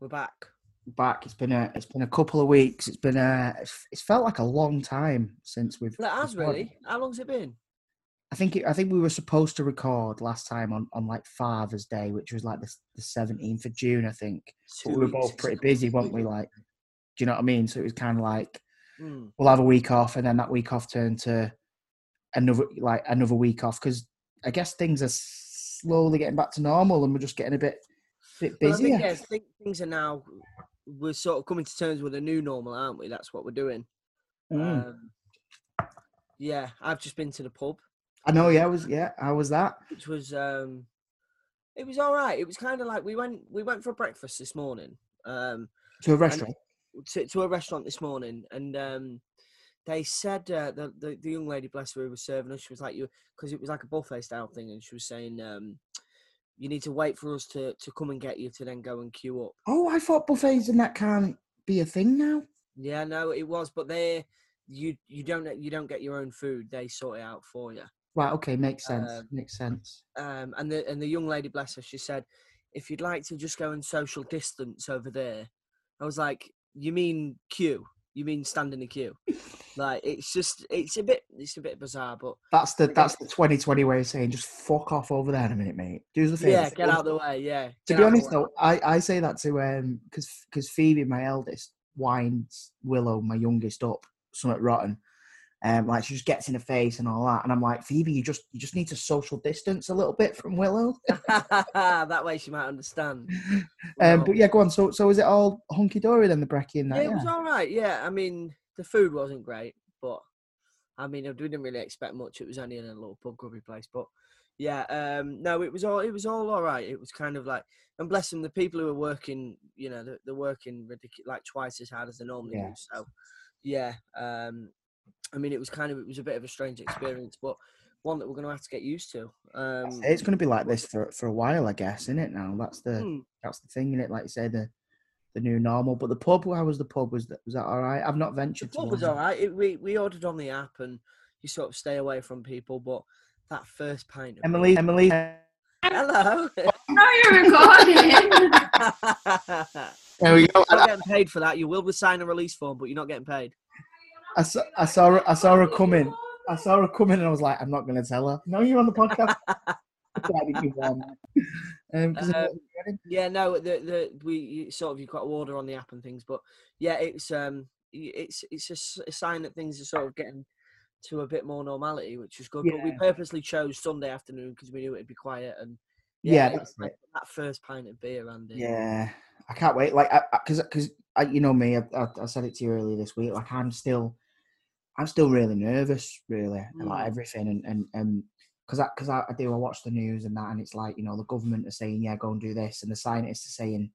We're back. back. It's been a it's been a couple of weeks. It's been a it's, it's felt like a long time since we've. It has really. How long's it been? I think it, I think we were supposed to record last time on, on like Father's Day, which was like the the seventeenth of June, I think. But we were both pretty busy, weren't we? Like, do you know what I mean? So it was kind of like Mm. we'll have a week off, and then that week off turned to another like another week off because I guess things are slowly getting back to normal, and we're just getting a bit bit Well, I think, yeah, I think things are now. We're sort of coming to terms with a new normal, aren't we? That's what we're doing. Mm. Um, yeah, I've just been to the pub, I know. Yeah, I was yeah. How was that? which was um, it was all right. It was kind of like we went we went for breakfast this morning. Um, To a restaurant. to, to a restaurant this morning, and um, they said uh, the, the the young lady, bless her, who was serving us, she was like you because it was like a buffet style thing, and she was saying um, you need to wait for us to to come and get you to then go and queue up. Oh, I thought buffets and that can't be a thing now. Yeah, no, it was, but they you you don't you don't get your own food; they sort it out for you. Right. Okay. Makes sense. Um, makes sense. Um, and the and the young lady, bless her, she said, if you'd like to just go and social distance over there, I was like, you mean queue? You mean stand in a queue? Like it's just it's a bit it's a bit bizarre, but That's the that's the 2020 way of saying just fuck off over there in a minute, mate. Do a favour. yeah, get out of the way. Yeah. To be the honest though, I, I say that to um because because Phoebe, my eldest, winds Willow, my youngest, up somewhat rotten. Um, like she just gets in the face and all that, and I'm like, Phoebe, you just you just need to social distance a little bit from Willow. that way she might understand. Um, but yeah, go on. So so is it all hunky dory then the brekkie yeah, that? it was all right. Yeah, I mean the food wasn't great, but I mean we didn't really expect much. It was only in a little pub grubby place, but yeah, um, no, it was all it was all all right. It was kind of like, and bless them, the people who are working, you know, they're, they're working ridiculous, like twice as hard as they normally Yeah. do. So yeah, um, I mean it was kind of it was a bit of a strange experience, but one that we're going to have to get used to. Um, It's going to be like this for for a while, I guess, isn't it? Now that's the hmm, that's the thing in it. Like you say, the the new normal. But the pub, how was the pub? Was that was that all right? I've not the ventured to. pub was one. all right. It, we we ordered on the app, and you sort of stay away from people, but that first pint. Of Emily, Emily, Hello. No, you're recording. there we go. You're not getting paid for that. You will be signing a release form, but you're not getting paid. I saw, I saw her, I saw her coming. I saw her coming, and I was like, I'm not going to tell her. No, you're on the podcast. Why you want? Um, Um, what we're getting. Yeah, no, the the we sort of you've got to order on the app and things, but yeah, it's um it's it's a sign that things are sort of getting to a bit more normality, which is good. But we purposely chose Sunday afternoon because we knew it'd be quiet and Yeah, it that's like that first pint of beer, Andy. Yeah, I can't wait. Like, because because I, you know me, I, I, I said it to you earlier this week. Like, I'm still, I'm still really nervous, really about Mm. everything, and and and because I because I, I do I watch the news and that, and it's like you know the government are saying yeah go and do this, and the scientists are saying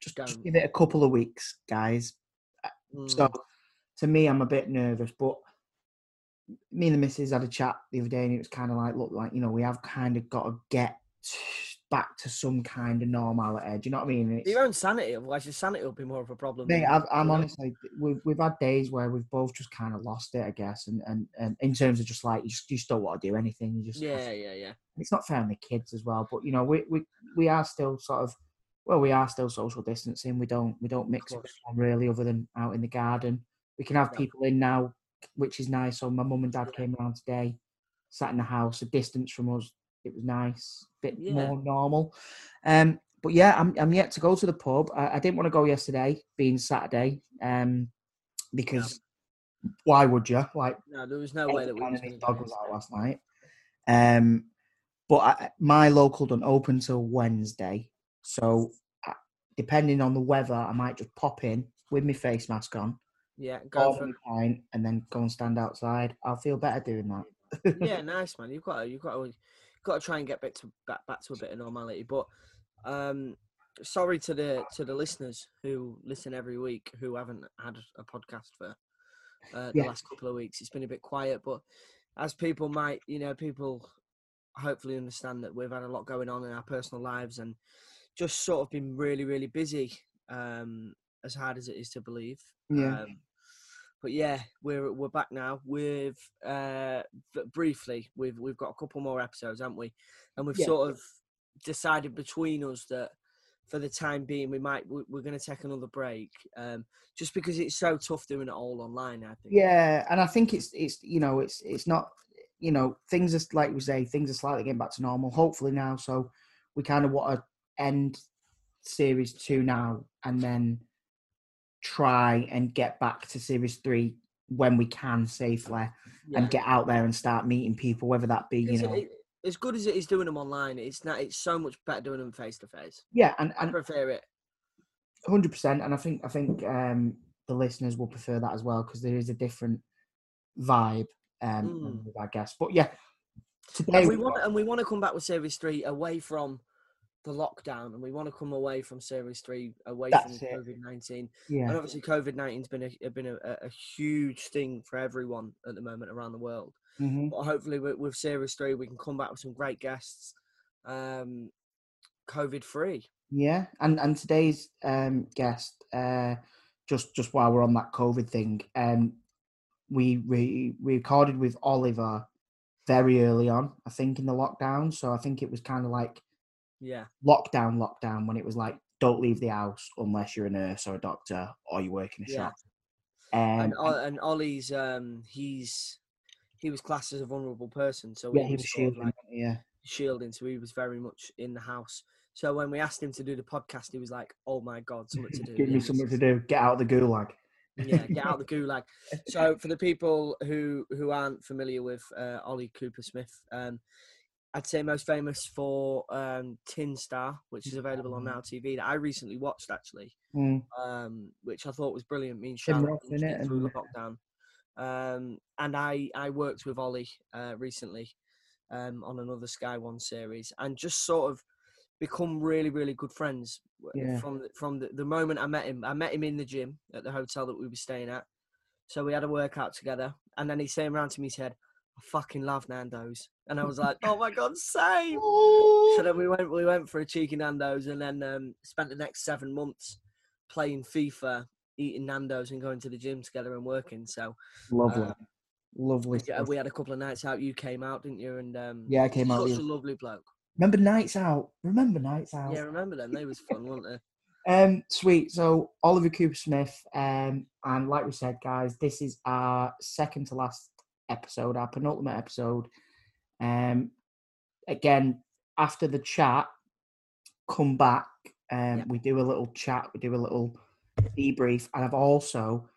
just, just give it a couple of weeks, guys. So Mm. to me, I'm a bit nervous, but me and the missus had a chat the other day, and it was kind of like, look, like you know, we have kind of got to get back to some kind of normality. Do you know what I mean? It's, your own sanity, otherwise your sanity will be more of a problem. Mate, I'm know? honestly, we've we've had days where we've both just kind of lost it, I guess, and and, and in terms of just like you just you just don't want to do anything. You just Yeah, yeah, yeah. it's not fair on the kids as well. But you know, we we we are still sort of well, we are still social distancing. We don't we don't mix with anyone really, other than out in the garden. We can have No. people in now, which is nice. So my mum and dad came around today, sat in the house, a distance from us. It was nice, bit Yeah. more normal. Um, but yeah, I'm I'm yet to go to the pub. I, I didn't want to go yesterday, being Saturday, um, because why would you? Like No, there was no way that we was dog was out last night. Um, but I, my local don't open till Wednesday, so uh, depending on the weather, I might just pop in with my face mask on, Yeah, go for pint, and then go and stand outside. I'll feel better doing that. yeah, nice man. You've got to, you've got to, got to try and get back to back, back to a bit of normality. But um, sorry to the to the listeners who listen every week who haven't had a podcast for uh, the Yeah. last couple of weeks. It's been a bit quiet, but as people might, you know, people hopefully understand that we've had a lot going on in our personal lives and just sort of been really, really busy. Um, as hard as it is to believe. Yeah. Um, but yeah, we're we're back now. We've uh, briefly we've we've got a couple more episodes, haven't we? And we've Yeah. sort of decided between us that for the time being, we might we- we're going to take another break, um, just because it's so tough doing it all online. I think. Yeah, and I think it's it's you know it's it's not you know things are like we say things are slightly getting back to normal. Hopefully now, so we kind of want to end series two now and then try and get back to series three when we can safely Yeah. and get out there and start meeting people, whether that be you know it- as good as it is doing them online, it's not. It's so much better doing them face to face. yeah, and I and prefer it. hundred percent, and I think I think um, the listeners will prefer that as well because there is a different vibe, um, Mm. our guests. But yeah, today And we want got- and we want to come back with series three away from the lockdown, and we want to come away from series three away That's from. COVID nineteen. yeah, And obviously, COVID nineteen's been a been a, a huge thing for everyone at the moment around the world. hmm But hopefully, with, with series three, we can come back with some great guests, um, COVID free. yeah, and and today's um, guest, uh, just just while we're on that COVID thing, um, we we we recorded with Oliver very early on, I think in the lockdown. So I think it was kind of like Yeah, lockdown, lockdown when it was like don't leave the house unless you're a nurse or a doctor or you work in a Yeah. shop. Um, and and Ollie's um, he's he was classed as a vulnerable person, so yeah, he was shielding. like yeah, shielding, so he was very much in the house. So when we asked him to do the podcast, he was like, "Oh my god, something to do." give me something to do. Get out of the gulag. yeah, get out of the gulag. So for the people who who aren't familiar with uh, Ollie Coopersmith, um, I'd say most famous for um, Tin Star, which is available on. Now TV that I recently watched actually, Mm, um, which I thought was brilliant. Me and Tim Charlotte Roth in binged it it through and- lockdown, um, and I I worked with Ollie uh, recently um, on another Sky One series, and just sort of become really really good friends Yeah. from the, from the, the moment I met him. I met him in the gym at the hotel that we were staying at, so we had a workout together, and then he came around to me and said. I fucking love Nando's, and I was like, "Oh my god, same!" So then we went we went for a cheeky Nando's and then um, spent the next seven months playing FIFA, eating Nando's and going to the gym together and working. So lovely, uh, lovely. yeah, we had a couple of nights out. You came out, didn't you? And um, Yeah, I came out. such the- a lovely bloke. Remember nights out? Remember nights out? Yeah, remember them? They was fun, weren't they? Um, sweet. So Oliver Coopersmith, um, and like we said, guys, this is our second to last episode, our penultimate episode. Um, again, after the chat, come back. Um, Yep. we do a little chat, we do a little debrief, and I've also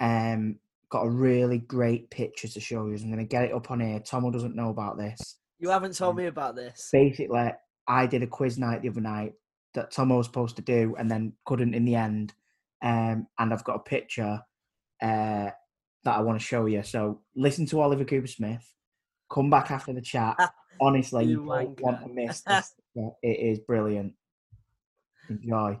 um got a really great picture to show you. I'm going to get it up on here. Tomo doesn't know about this. You haven't told me about this. Basically, I did a quiz night the other night that Tomo was supposed to do and then couldn't in the end. Um, and I've got a picture uh, that I want to show you. So listen to Oliver Coopersmith. Come back after the chat. Honestly, you, You don't want to miss this. It is brilliant. Enjoy.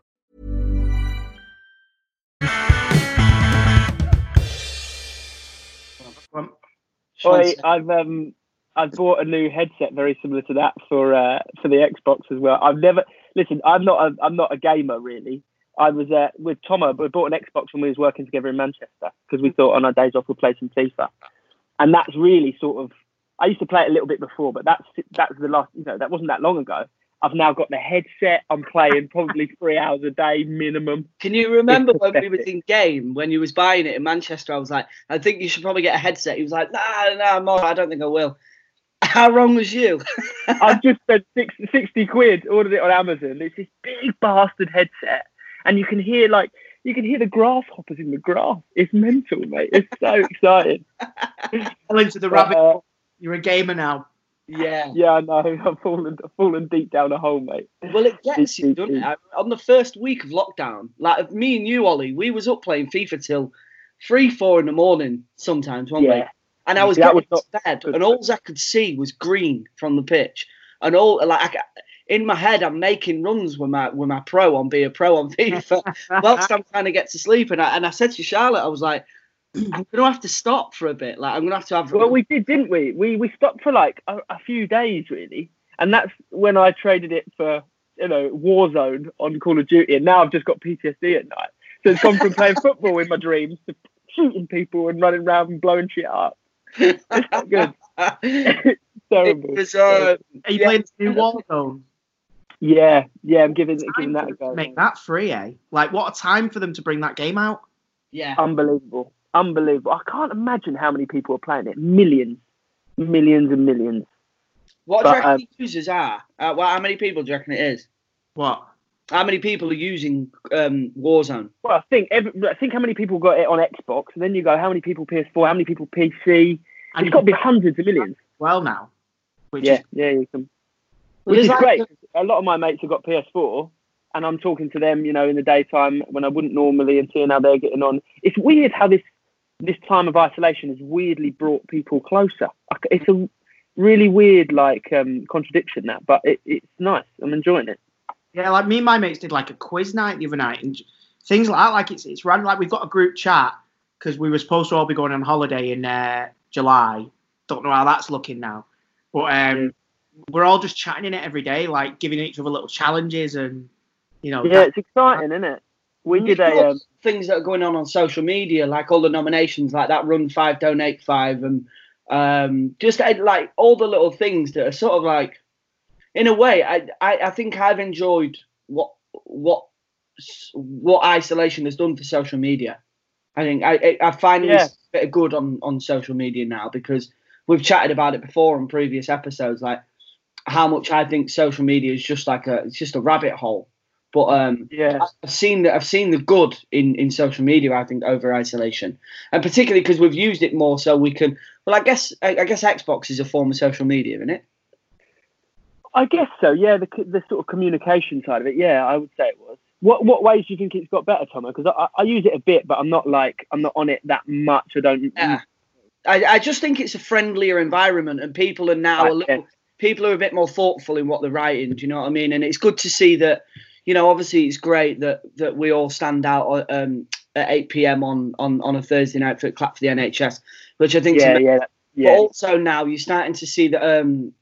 Oi, I've um I've bought a new headset very similar to that for uh, for the Xbox as well. I've never listen. I'm not a I'm not a gamer really. I was uh, with Tomo. We bought an Xbox when we was working together in Manchester because we thought on our days off we'd play some FIFA, and that's really sort of. I used to play it a little bit before, but that's that's the last. You know, that wasn't that long ago, I've now got the headset. I'm playing probably three hours a day minimum. Can you remember when we was in game when you was buying it in Manchester? I was like, I think you should probably get a headset. He was like, Nah, nah, I'm all right. I don't think I will. How wrong was you? I've just spent six, 60 quid, ordered it on Amazon. It's this big bastard headset, and you can hear like you can hear the grasshoppers in the grass. It's mental, mate. It's so exciting. Fell into the rabbit. uh, You're a gamer now. Yeah. yeah, I know. I've fallen, I've fallen deep down a hole, mate. Well, it gets you, doesn't it? I- On the first week of lockdown, like me and you, Ollie, we was up playing FIFA till three, four in the morning sometimes, weren't we? And I was That getting was to bed, and all I could see was green from the pitch, and all like I in my head, I'm making runs with my with my pro on, be a pro on FIFA, whilst I'm trying to get to sleep. And I and I said to Charlotte, I was like, I'm gonna have to stop for a bit. Like I'm gonna have to have. Well, we did, didn't we? We we stopped for like a, a few days, really, and that's when I traded it for you know Warzone on Call of Duty, and now I've just got PTSD at night. So it's gone from playing football in my dreams to shooting people and running around and blowing shit up. It's not good. It's terrible. It was, uh, Are you Yeah. playing the new Warzone? Yeah, yeah, I'm giving giving that for a go. Make that free, eh? Like, what a time for them to bring that game out. yeah. Unbelievable, unbelievable. I can't imagine how many people are playing it. Millions, millions and millions. What do you reckon um, the users are? Uh, well, how many people do you reckon it is? What? How many people are using um, Warzone? Well, I think every, I think how many people got it on Xbox, and then you go how many people PS4, how many people PC. And It's you got to be hundreds of millions. well now. Which Yeah, is yeah, you can. Well, Which is there's great. like- A lot of my mates have got PS4, and I'm talking to them, you know, in the daytime when I wouldn't normally, and seeing how they're getting on. It's weird how this this time of isolation has weirdly brought people closer. It's a really weird, like, um, contradiction that, but it, it's nice. I'm enjoying it. Yeah, like me and my mates did like a quiz night the other night and things like that. Like it's it's random. Like we've got a group chat because we were supposed to all be going on holiday in uh, July. Don't know how that's looking now, but um, we're all just chatting in it every day, like giving each other little challenges and you know. Yeah, that- it's exciting, isn't it? We And did a. Um, things that are going on on social media, like all the nominations, like that Run Five, Donate Five, and um, just uh, like all the little things that are sort of like, in a way, I I, I think I've enjoyed what what what isolation has done for social media. I think I I, I find Yeah. this a bit of good on on social media now because we've chatted about it before on previous episodes, like how much I think social media is just like a it's just a rabbit hole. But um, yeah. I've seen that. I've seen the good in, in social media. I think over isolation, and particularly because we've used it more, so we can. Well, I guess I, I guess Xbox is a form of social media, isn't it? I guess so. Yeah, the the sort of communication side of it. Yeah, I would say it was. What what ways do you think it's got better, Tomo? Because I, I use it a bit, but I'm not like I'm not on it that much. I don't. Yeah. I, I just think it's a friendlier environment, and people are now a Right, little. People are a bit more thoughtful in what they're writing. Do you know what I mean? And it's good to see that. You know, obviously, it's great that that we all stand out um, at 8 p.m. on on on a Thursday night for clap for the NHS, which I think Yeah, yeah, But yeah. also now you're starting to see that, um,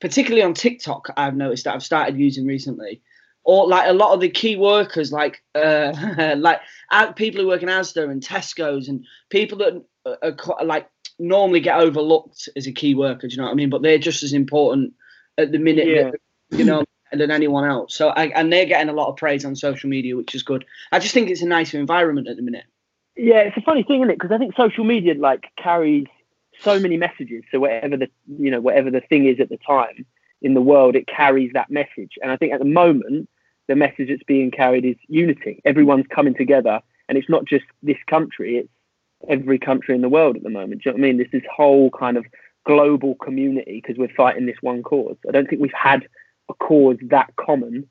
particularly on TikTok, I've noticed that I've started using recently. Or like a lot of the key workers, like uh, like uh, people who work in Asda and Tesco's, and people that are, are quite, like normally get overlooked as a key worker. Do you know what I mean? But they're just as important at the minute, Yeah. you know, than anyone else. So I, and they're getting a lot of praise on social media, which is good. I just think it's a nicer environment at the minute. Yeah, it's a funny thing, isn't it? Because I think social media like carries so many messages. So whatever the you know whatever the thing is at the time in the world, it carries that message. And I think at the moment, the message that's being carried is unity. Everyone's coming together, and it's not just this country; it's every country in the world at the moment. Do you know what I mean? This this whole kind of global community because we're fighting this one cause. I don't think we've had a cause that common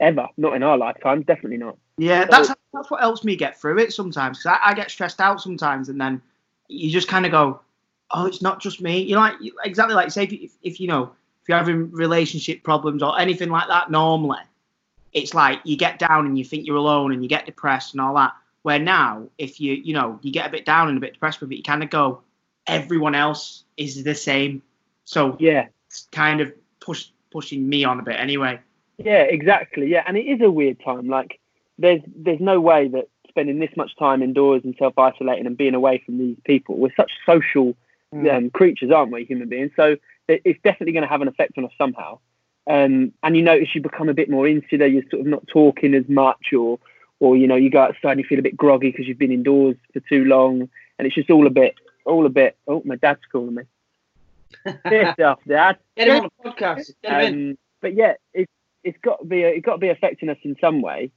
ever. Not in our lifetime. Definitely not. Yeah, that's that's what helps me get through it sometimes. 'cause I, I get stressed out sometimes, and then you just kind of go, "Oh, it's not just me." You know, like exactly like say if, you- if, if you know if you're having relationship problems or anything like that. Normally, it's like you get down and you think you're alone and you get depressed and all that. Where now, if you you know you get a bit down and a bit depressed with it, you kind of go, everyone else is the same. So Yeah. it's kind of push pushing me on a bit anyway. Yeah, exactly. Yeah, and it is a weird time. Like, there's there's no way that spending this much time indoors and self isolating and being away from these people, we're such social um, creatures, aren't we, human beings? So it's definitely going to have an effect on us somehow. um, and you notice you become a bit more insular. You're sort of not talking as much, or or you know you go outside and you feel a bit groggy because you've been indoors for too long, and it's just all a bit all a bit. Oh, my dad's calling me. This stuff, Dad. Get him on the podcast. Get him in. Um, but yeah, it's it's got to be it's got to be affecting us in some way.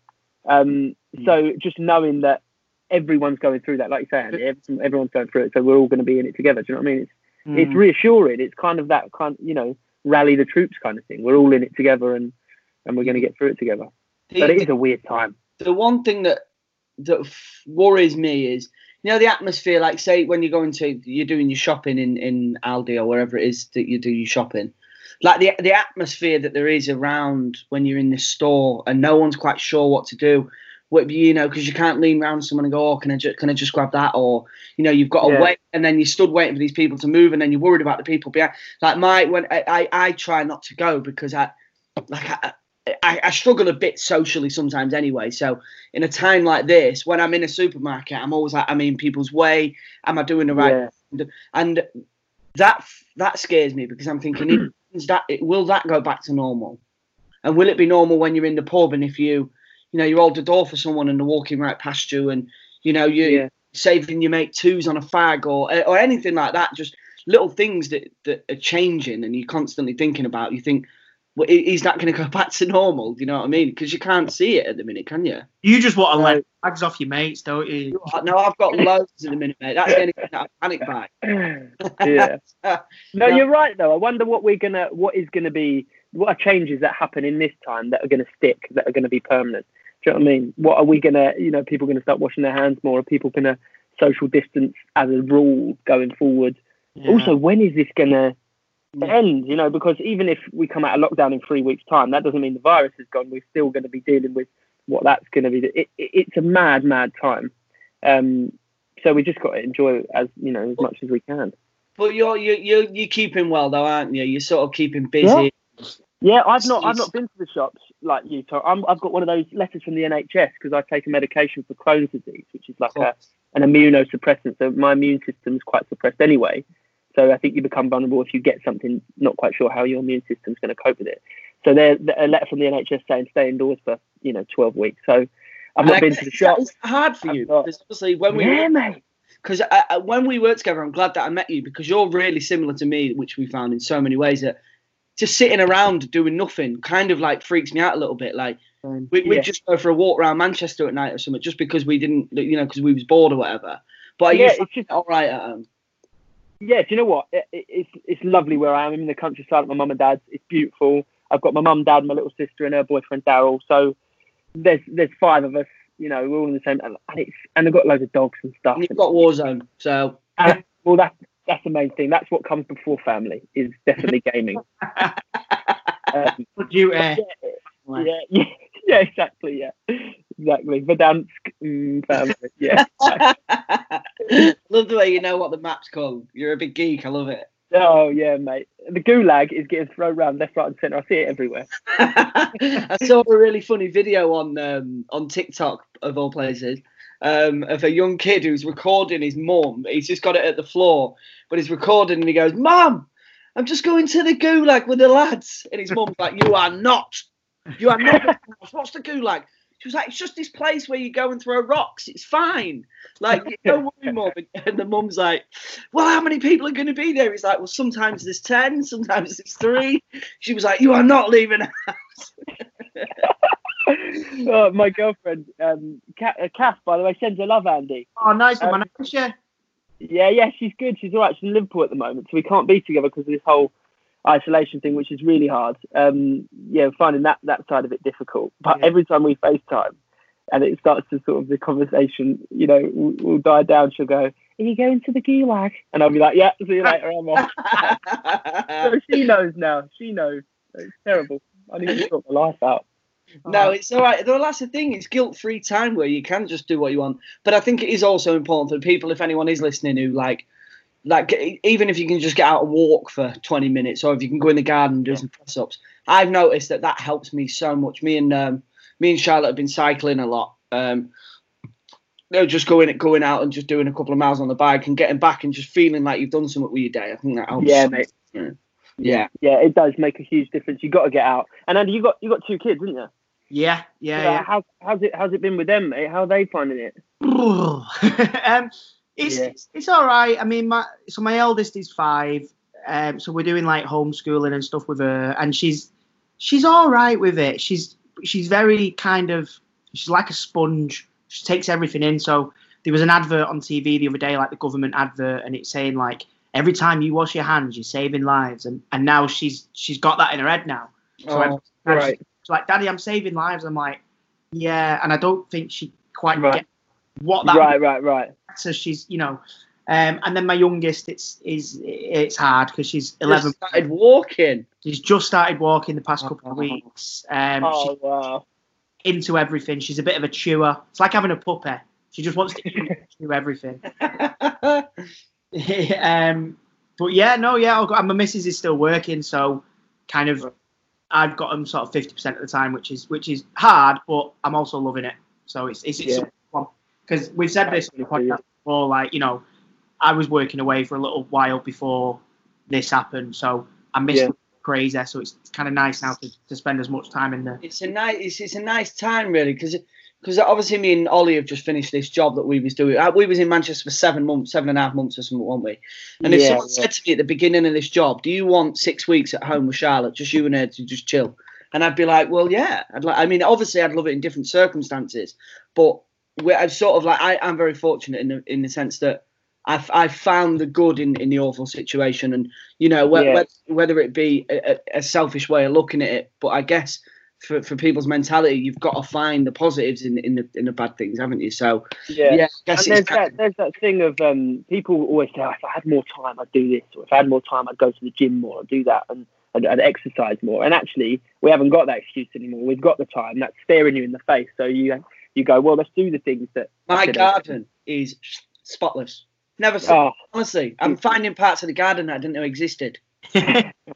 Um, so just knowing that everyone's going through that, like you say, Andy, everyone's going through it, so we're all going to be in it together. Do you know what I mean? It's it's Mm. reassuring. It's kind of that kind, you know, rally the troops kind of thing. We're all in it together, and and we're going to get through it together. The- But it is a weird time. the one thing that that worries me is you know the atmosphere like say when you're going to you're doing your shopping in in aldi or wherever it is that you do your shopping like the the atmosphere that there is around when you're in the store and no one's quite sure what to do what you know because you can't lean around someone and go oh can i just can i just grab that or you know you've got to Yeah. wait and then you stood waiting for these people to move and then you're worried about the people behind like my when i i, I try not to go because i like I, I, I struggle a bit socially sometimes anyway. So in a time like this, when I'm in a supermarket, I'm always like, I'm in people's way. Am I doing the right? Yeah. And that that scares me because I'm thinking, is that will that go back to normal? And will it be normal when you're in the pub and if you, you know, you hold the door for someone and they're walking right past you and you know you Yeah. saving your mate twos on a fag or or anything like that, just little things that that are changing and you're constantly thinking about. You think, well, i- is that going to go back to normal? Do you know what I mean? Because you can't see it at the minute, can you? You just want to No. let bags off your mates, don't you? No, I've got loads at the minute, mate. That's the only thing that I panic by. yeah. No, No. you're right though. I wonder what we're gonna, what is gonna be, what are changes that happen in this time that are gonna stick, that are gonna be permanent. Do you know what I mean? What are we gonna, you know, people gonna start washing their hands more? Are people gonna social distance as a rule going forward? Yeah. Also, when is this gonna end? You know, because even if we come out of lockdown in three weeks' time, that doesn't mean the virus is gone. We're still going to be dealing with what that's going to be. It, it, it's a mad, mad time. Um, so we just got to enjoy it as you know as much as we can. But you're you you you're keeping well though, aren't you? You're sort of keeping busy. Yeah, I've not I've not been to the shops like you. So I'm, I've got one of those letters from the NHS because I take a medication for Crohn's disease, which is like a, an immunosuppressant. So my immune system's quite suppressed anyway. So I think you become vulnerable if you get something not quite sure how your immune system's going to cope with it. So there's a letter from the NHS saying stay indoors for you know 12 weeks. So I've not I been to the shop. It's hard for I've you not- because obviously when we Yeah, mate. because uh, uh, when we work together, I'm glad that I met you because you're really similar to me, which we found in so many ways that just sitting around doing nothing kind of like freaks me out a little bit. Like we we Yeah. just go for a walk around Manchester at night or something, just because we didn't, you know, because we was bored or whatever. But Yeah, it's just- all right at home? Yeah, do you know what? It, it, it's it's lovely where I am. I'm in the countryside with my mum and dad. It's beautiful. I've got my mum, dad, my little sister, and her boyfriend Daryl. So there's there's five of us. You know, we're all in the same. And it's and I've got loads of dogs and stuff. And you've got Warzone, so And, well, that's that's the main thing. That's what comes before family. Is definitely gaming. um, Would you? Uh, yeah, yeah, yeah, exactly. Yeah, exactly. Verdansk mm, family. Yeah. love the way you know what the map's called. You're a big geek. I love it. oh yeah, mate. The gulag is getting thrown around left, right, and centre. I see it everywhere. I saw a really funny video on um, on TikTok of all places um, of a young kid who's recording his mum. He's just got it at the floor, but he's recording and he goes, "Mum, I'm just going to the gulag with the lads," and his mum's like, "You are not. You are not. What's the gulag?" She was like, "It's just this place where you go and throw rocks. It's fine. Like, don't worry, mum." And the mum's like, "Well, how many people are going to be there?" He's like, "Well, sometimes there's ten, sometimes there's three. She was like, "You are not leaving." oh, my girlfriend, um, Ca- uh, Kath, by the way, sends her love, Andy. oh, nice one, Um, man. Yeah. Yeah, yeah, she's good. She's all right. She's in Liverpool at the moment, so we can't be together because of this whole isolation thing, which is really hard. Um, yeah, finding that that side of it difficult. But Yeah. every time we FaceTime, and it starts to sort of the conversation, you know, will, will die down. She'll go, "Are you going to the gulag?" And I'll be like, "Yeah, see you later. I'm off." so she knows now. She knows. It's terrible. I need to sort my life out. No, it's all right. Though that's the thing; it's guilt-free time where you can just do what you want. But I think it is also important for people, if anyone is listening, who like, like even if you can just get out and walk for twenty minutes, or if you can go in the garden and do some press-ups. I've noticed that that helps me so much. Me and um, me and Charlotte have been cycling a lot. Um, you know, just going and going out and just doing a couple of miles on the bike and getting back and just feeling like you've done something with your day. I think that helps. Yeah, mate. Yeah. Yeah. Yeah, it does make a huge difference. You've got to get out. And Andy, you got you got two kids, didn't you? Yeah, yeah, yeah. How how's it how's it been with them, mate? How are they finding it? um, it's, Yeah. it's it's all right. I mean, my so my eldest is five, um, so we're doing like homeschooling and stuff with her, and she's she's all right with it. She's she's very kind of she's like a sponge. She takes everything in. So there was an advert on TV the other day, like the government advert, and it's saying like every time you wash your hands, you're saving lives, and and now she's she's got that in her head now. So Oh, right. She's like, Daddy, I'm saving lives. I'm like, yeah, and I don't think she quite Right. gets what that Right, right, right. So she's you know um, and then my youngest it's is it's hard because she's 11 Just started walking. she's just started walking the past couple of Oh. weeks. Um, Oh wow. into everything. She's a bit of a chewer. It's like having a puppy she just wants to chew everything. Um, but yeah no yeah got, and my missus is still working so kind of I've got them sort of 50% of the time which is which is hard but I'm also loving it. So it's it's, it's Yeah. because we've said this on the podcast before like you know I was working away for a little while before this happened so I missed Yeah. it crazy so it's, it's kind of nice now to, to spend as much time in there it's a nice it's, it's a nice time really because because obviously me and Ollie have just finished this job that we was doing. Uh, We was in Manchester for seven months, seven and a half months or something, weren't we? And if Yeah, someone yeah. said to me at the beginning of this job, "Do you want six weeks at home with Charlotte, just you and her to just chill?" And I'd be like, "Well, yeah." I'd like. I mean, obviously, I'd love it in different circumstances, but we I've sort of like I, I'm very fortunate in the in the sense that I've I've found the good in, in the awful situation, and you know Yeah. whether, whether it be a, a- selfish way of looking at it, but I guess for, for people's mentality, you've got to find the positives in in the in the bad things, haven't you? So Yeah. yeah, I And there's that, there's that thing of um, people always say, "Oh, if I had more time, I'd do this, or if I had more time, I'd go to the gym more, I'd do that, and I'd, I'd exercise more. And actually, we haven't got that excuse anymore. We've got the time. That's staring you in the face. So you you go, well, let's do the things that. my that- garden is spotless. Never seen. Oh, Honestly, I'm finding parts of the garden that I didn't know existed.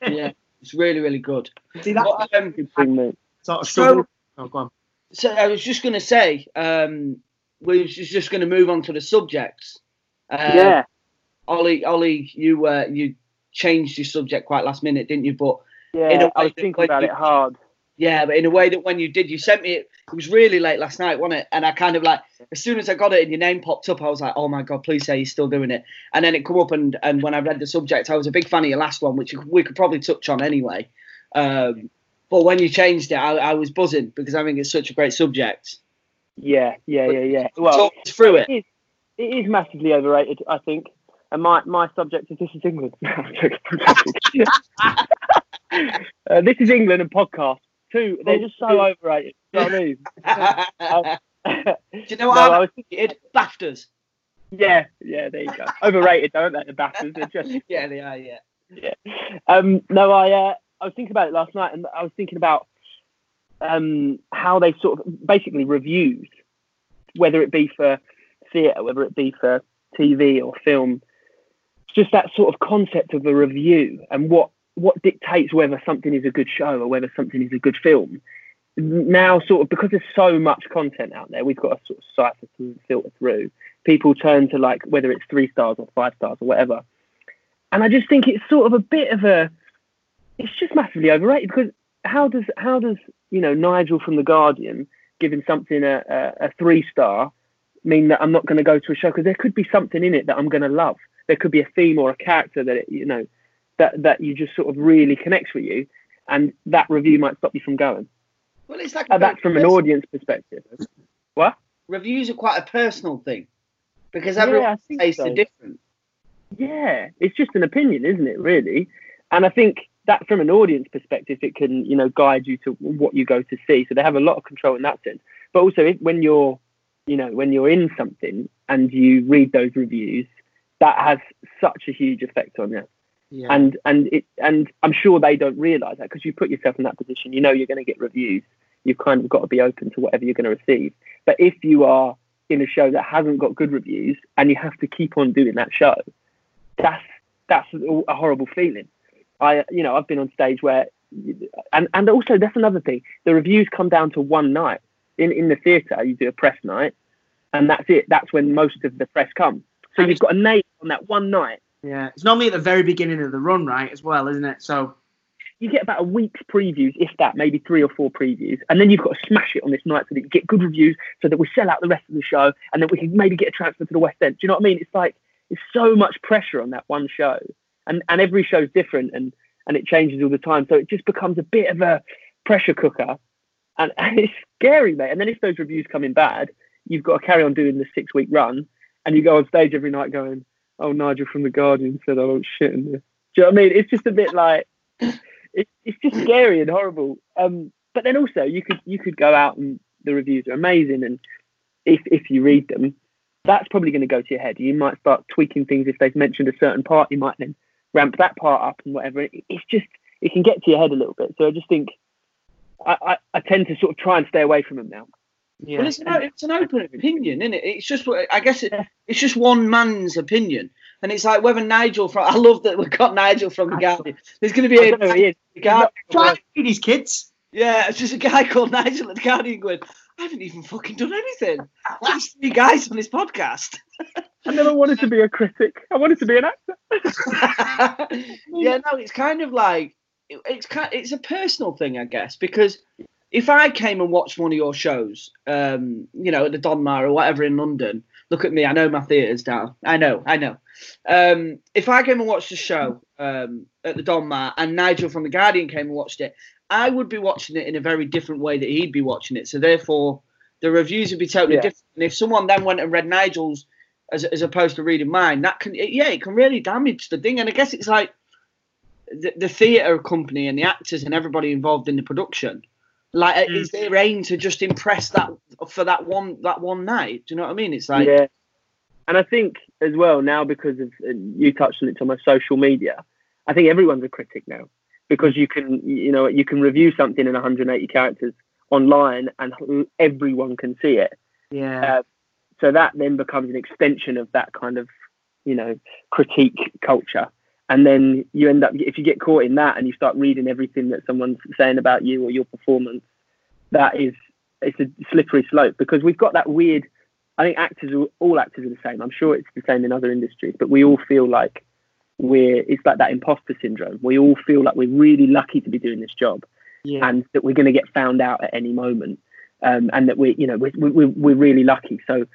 Yeah, it's really really good. see that But, um, good thing, mate. sort of So- oh, go on. So I was just going to say, um, we was just, just going to move on to the subjects. Uh, yeah. Ollie, Ollie, you uh, you changed your subject quite last minute, didn't you? But in a Yeah. way I was thinking about you- it hard. Yeah, but in a way that when you did, you sent me it. It was really late last night, wasn't it? And I kind of like, as soon as I got it and your name popped up, I was like, oh my god, please say you're still doing it. And then it come up, and and when I read the subject, I was a big fan of your last one, which we could probably touch on anyway. Um, but when you changed it, I, I was buzzing because I think it's such a great subject. Yeah. Yeah. Yeah. Yeah. Well, Talk us through it. it is, it is massively overrated, I think. And my, my subject is This is England. uh, this is England and podcast. Two, they're just so overrated. You know what I mean? Do you know what I I was it BAFTAs. yeah, yeah, there you go. Overrated, don't they? The bastards. They're just Yeah, they are. Yeah. yeah. Um, no, I uh, I was thinking about it last night, and I was thinking about um, how they sort of basically reviews, whether it be for theatre, whether it be for TV or film. It's just that sort of concept of a review and what what dictates whether something is a good show or whether something is a good film. Now, sort of because there's so much content out there, we've got to sort of cipher through and filter through. People turn to like whether it's three stars or five stars or whatever. And I just think it's sort of a bit of a, it's just massively overrated because how does how does you know Nigel from the Guardian giving something a, a, a three star mean that I'm not going to go to a show because there could be something in it that I'm going to love. There could be a theme or a character that it, you know that that you just sort of really connects with you, and that review might stop you from going. Well, it's like uh, And that's from an audience perspective. What? Reviews are quite a personal thing because Yeah, I everyone's tastes so. are different. Yeah, it's just an opinion, isn't it? Really, and I think that from an audience perspective, it can you know guide you to what you go to see. So they have a lot of control in that sense. But also, if, when you're you know when you're in something and you read those reviews, that has such a huge effect on you. Yeah. And and it and I'm sure they don't realise that because you put yourself in that position. You know you're going to get reviews. You've kind of got to be open to whatever you're going to receive. But if you are in a show that hasn't got good reviews and you have to keep on doing that show, that's that's a horrible feeling. I you know I've been on stage where and and also that's another thing. The reviews come down to one night in in the theatre. You do a press night, and that's it. That's when most of the press come. So you've got a name on that one night Yeah, it's normally at the very beginning of the run, right, as well, isn't it? So you get about a week's previews, if that, maybe three or four previews, and then you've got to smash it on this night so that you get good reviews, so that we sell out the rest of the show, and then we can maybe get a transfer to the West End. Do you know what I mean? It's like it's so much pressure on that one show, and and every show's different, and and it changes all the time, so it just becomes a bit of a pressure cooker, and, and it's scary, mate. And then if those reviews come in bad, you've got to carry on doing the six week run, and you go on stage every night going, "Oh, Nigel from the Guardian said I don't shit in this." Do you know what I mean? It's just a bit like it, it's just scary and horrible. Um, but then also you could you could go out and the reviews are amazing, and if if you read them, that's probably going to go to your head. You might start tweaking things if they've mentioned a certain part. You might then ramp that part up and whatever. It, it's just it can get to your head a little bit. So I just think I, I, I tend to sort of try and stay away from them now. Yeah. Well, it's an, it's an open opinion, isn't it? It's just, I guess it, it's just one man's opinion. And it's like whether Nigel from, I love that we've got Nigel from The Guardian. There's going to be a, know, he is. Guardian. Trying to feed his kids. Yeah, it's just a guy called Nigel at The Guardian going, I haven't even fucking done anything. Just three guys on this podcast. I never wanted to be a critic. I wanted to be an actor. yeah, no, it's kind of like, it's kind, it's a personal thing, I guess, because if I came and watched one of your shows, um, you know, at the Donmar or whatever in London, look at me, I know my theatre's down. I know, I know. Um, if I came and watched the show um, at the Donmar and Nigel from The Guardian came and watched it, I would be watching it in a very different way that he'd be watching it. So therefore, the reviews would be totally Yeah. different. And if someone then went and read Nigel's as, as opposed to reading mine, that can, yeah, it can really damage the thing. And I guess it's like the, the theatre company and the actors and everybody involved in the production like Mm. is their aim to just impress that for that one that one night do you know what i mean it's like yeah. And I think as well now because of you touched on it on my social media, I think everyone's a critic now because you can you know you can review something in 180 characters online and everyone can see it. Yeah. Uh, so that then becomes an extension of that kind of you know critique culture. And then you end up if you get caught in that and you start reading everything that someone's saying about you or your performance, that is it's a slippery slope because we've got that weird I think actors, are, all actors are the same. I'm sure it's the same in other industries, but we all feel like we're, it's like that imposter syndrome. We all feel like we're really lucky to be doing this job Yeah. and that we're going to get found out at any moment. Um, and that we, you know, we, we, we're really lucky. So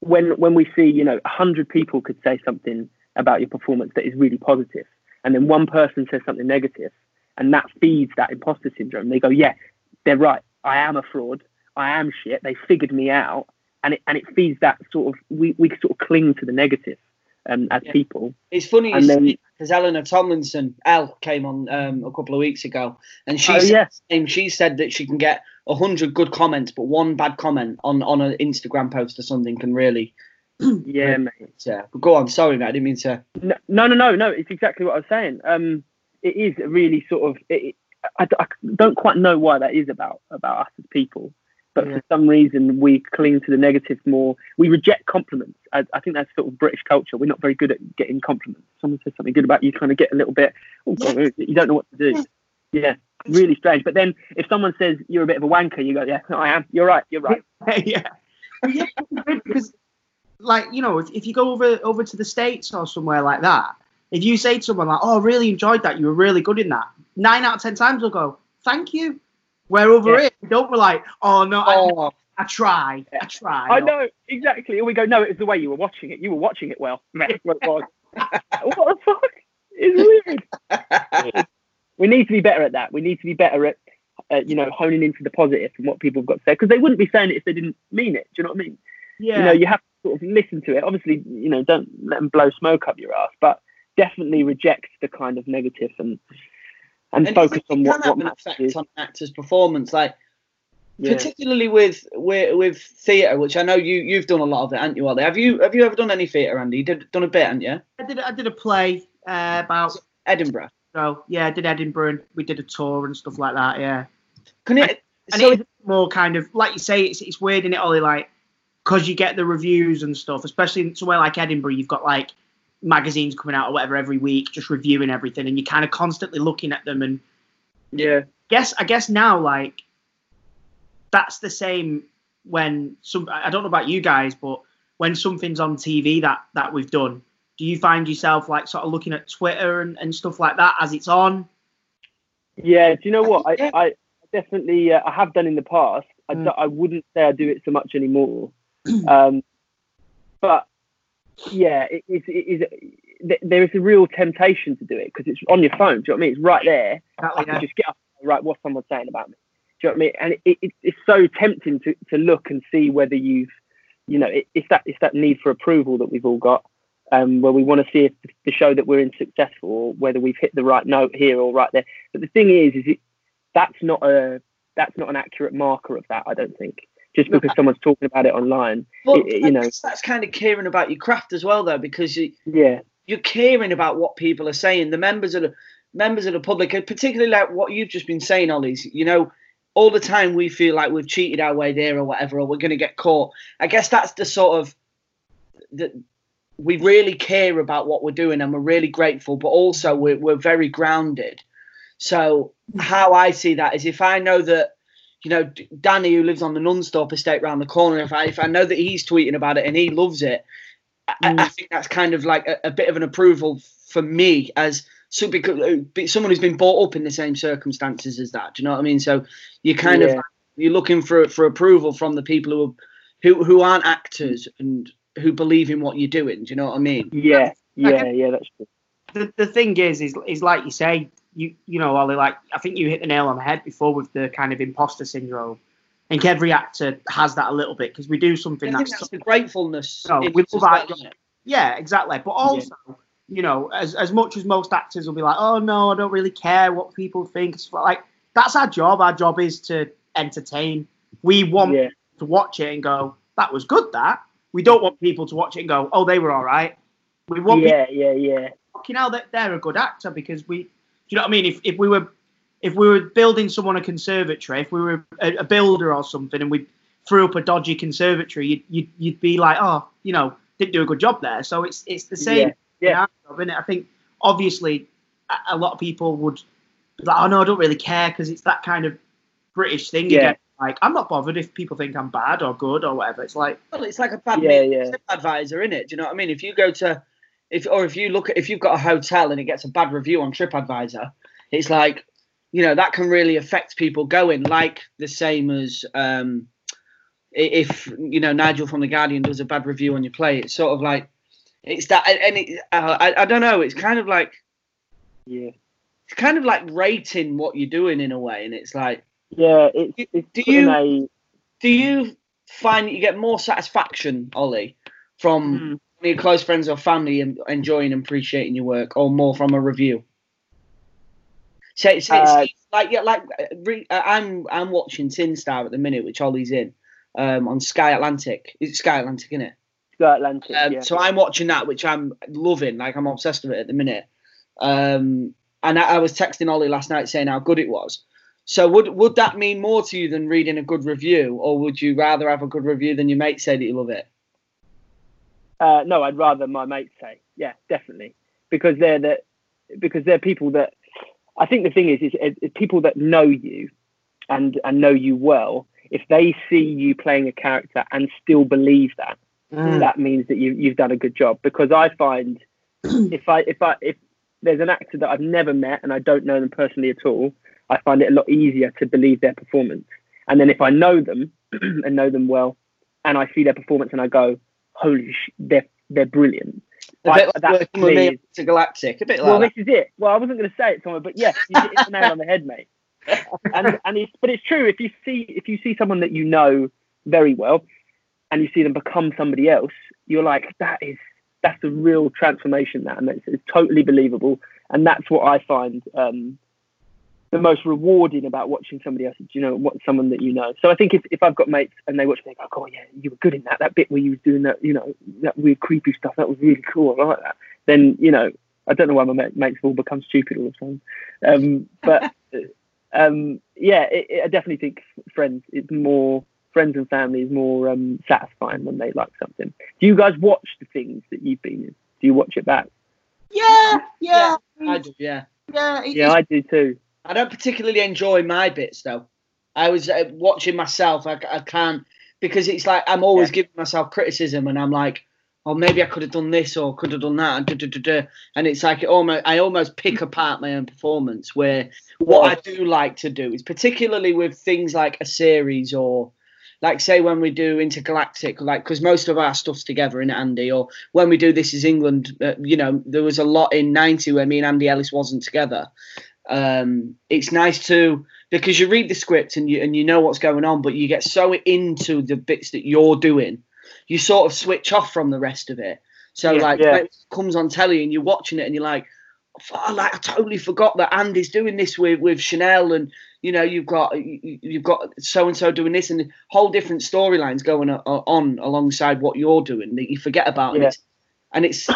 when, when we see, you know, a hundred people could say something about your performance that is really positive, and then one person says something negative, and that feeds that imposter syndrome. They go, yeah, they're right. I am a fraud. I am shit. They figured me out and it and it feeds that sort of we, we sort of cling to the negative um, as Yeah. people. it's funny because Eleanor Tomlinson, Elle, came on um, a couple of weeks ago, and she Oh, said, yeah. she said that she can get a hundred good comments, but one bad comment on on an Instagram post or something can really. Yeah, mate. Yeah, but go on. Sorry, mate. I didn't mean to. No, no, no, no. It's exactly what I was saying. Um, it is really sort of. It- I, I don't quite know why that is about about us as people, but Yeah. for some reason we cling to the negative more. We reject compliments. I, I think that's sort of British culture. We're not very good at getting compliments. Someone says something good about you, kind of get a little bit. Oh, God, you don't know what to do. Yeah, really strange. But then if someone says you're a bit of a wanker, you go, yeah, I am. You're right. You're right. yeah. yeah, because like you know, if, if you go over over to the states or somewhere like that, if you say to someone like, "Oh, I really enjoyed that. You were really good in that," nine out of ten times they'll go, "Thank you." We're over Yeah. we don't we're like, "Oh no, Oh. I, I tried, I tried." I know exactly. And we go, no, it's the way you were watching it. You were watching it well. What what the fuck? It's weird. we need to be better at that. We need to be better at, uh, you know, honing into the positive and what people have got to say because they wouldn't be saying it if they didn't mean it. Do you know what I mean? Yeah. You know, you have to sort of listen to it. Obviously, you know, don't let them blow smoke up your ass, but definitely reject the kind of negative and and, And focus on can what, have what an matters. effect on an actor's performance, like Yeah. particularly with with, with theatre, which I know you you've done a lot of it, haven't you, Ollie? Have you have you ever done any theatre, Andy? You did done a bit, haven't you? I did I did a play uh, about Edinburgh. so yeah, I did Edinburgh and we did a tour and stuff like that. Yeah. Can it? and so it's more kind of like you say, it's it's weird in it, Ollie, like because you get the reviews and stuff, especially in somewhere like Edinburgh, you've got like magazines coming out or whatever every week, just reviewing everything, and you're kind of constantly looking at them. And Yeah. guess I guess now like that's the same when some I don't know about you guys, but when something's on TV that that we've done, do you find yourself like sort of looking at Twitter and, and stuff like that as it's on? Yeah, do you know what? I, I definitely uh, I have done in the past. I, Mm. I wouldn't say I do it so much anymore. um, but yeah, it is. It is there is a real temptation to do it because it's on your phone. Do you know what I mean? It's right there. I can yeah. just get up. and Right, what's someone saying about me? Do you know what I mean? And it, it, it's so tempting to, to look and see whether you've, you know, it, it's that it's that need for approval that we've all got, um, where we want to see if the show that we're in successful or whether we've hit the right note here or right there. But the thing is, is it that's not a that's not an accurate marker of that. I don't think. Just because someone's talking about it online, Well, it- it- you know, that's, kind of caring about your craft as well, though, because you, yeah, you're caring about what people are saying. The members of the members of the public, and particularly like what you've just been saying, Ollie's. You know, all the time we feel like we've cheated our way there or whatever, or we're going to get caught. I guess that's the sort of that we really care about what we're doing, and we're really grateful, but also we're we're very grounded. So hmm. how I see that is if I know that. You know, Danny, who lives on the non-stop estate round the corner, if I if I know that he's tweeting about it and he loves it, I, I think that's kind of like a, a bit of an approval for me as so because uh, someone who's been brought up in the same circumstances as that. Do you know what I mean? So you kind of you're looking for for approval from the people who are, who who aren't actors and who believe in what you're doing. Do you know what I mean? yeah, yeah, guess- yeah. That's true. the, the thing is, is is like you say, you you know, Ollie, like I think you hit the nail on the head before with the kind of imposter syndrome. I think every actor has that a little bit because we do something I that's, that's the gratefulness. No, in we love our well, job. isn't it? yeah, exactly. But also, you know, as as much as most actors will be like, oh no, I don't really care what people think. It's like that's our job. Our job is to entertain. We want Yeah. to watch it and go, that was good. That we don't want people to watch it and go, oh, they were all right. We want Yeah, yeah, yeah. fucking hell, that they're a good actor because we, you know what I mean? If if we were, if we were building someone a conservatory, if we were a, a builder or something, and we threw up a dodgy conservatory, you'd, you'd you'd be like, oh, you know, didn't do a good job there. So it's it's the same. Yeah, yeah. job? I think obviously a, lot of people would be like, oh no, I don't really care because it's that kind of British thing Yeah. again. Like I'm not bothered if people think I'm bad or good or whatever. It's like Well, it's like a bad yeah, yeah. advisor, in it? Do you know what I mean? If you go to, if or if you look at, if you've got a hotel and it gets a bad review on TripAdvisor, it's like, you know, that can really affect people going. Like the same as um, if you know Nigel from the Guardian does a bad review on your play, it's sort of like, it's that, and it, uh, I, I don't know, it's kind of like, Yeah, it's kind of like rating what you're doing in a way, and it's like, yeah. It's, it's do you- a do you find that you get more satisfaction, Ollie, from Hmm. Your close friends or family and enjoying and appreciating your work, or more from a review? Say, say, Uh, like yeah, like re, uh, I'm I'm watching Tin Star at the minute, which Ollie's in, um, on Sky Atlantic. It's Sky Atlantic, isn't it? Sky Atlantic. Um, yeah. So I'm watching that, which I'm loving. Like I'm obsessed with it at the minute. Um, and I, I was texting Ollie last night saying how good it was. So would would that mean more to you than reading a good review, or would you rather have a good review than your mate say that you love it? Uh, no, I'd rather my mates say, yeah, definitely, because they're the, because they're people that I think the thing is, is, is people that know you and and know you well. If they see you playing a character and still believe that, that means that you you've done a good job. Because I find if I if I if there's an actor that I've never met and I don't know them personally at all, I find it a lot easier to believe their performance. And then if I know them and know them well, and I see their performance and I go, holy sh, they're they're brilliant. A bit like that working with me Intergalactic, a bit like well, that. this is it. Well, I wasn't going to say it, Tom, but yes, you hit the nail on the head, mate. And and it's but it's true. If you see if you see someone that you know very well, and you see them become somebody else, you're like, that is that's a real transformation. That and it's, it's totally believable. And that's what I find um, the most rewarding about watching somebody else. You know, what someone that you know. So I think if, if I've got mates and they watch me, they go, "Oh yeah, you were good in that. That bit where you was doing that, you know, that weird creepy stuff. That was really cool. I like that." Then you know, I don't know why my ma- mates have all become stupid all the time. Um, but um, yeah, it, it, I definitely think friends is more friends and family is more um, satisfying when they like something. Do you guys watch the things that you've been in? Do you watch it back? yeah, yeah, I do, yeah. yeah. it- Yeah, I do too. I don't particularly enjoy my bits though. I was uh, watching myself. I, I can't because it's like I'm always Yeah. giving myself criticism, and I'm like, or maybe I could have done this or could have done that, and, da, da, da. and it's like it almost I almost pick apart my own performance. Where what I do like to do is particularly with things like a series or like say when we do intergalactic like because most of our stuff's together in andy or when we do this is england uh, you know there was a lot in 90 where me and andy ellis wasn't together um, it's nice to because you read the script and you and you know what's going on but you get so into the bits that you're doing you sort of switch off from the rest of it so Yeah, like yeah. when it comes on telly and you're watching it and you're like "Oh, like I totally forgot that Andy's doing this with with Chanel and you know you've got you- you've got so and so doing this and whole different storylines going on alongside what you're doing that you forget about and it's and it's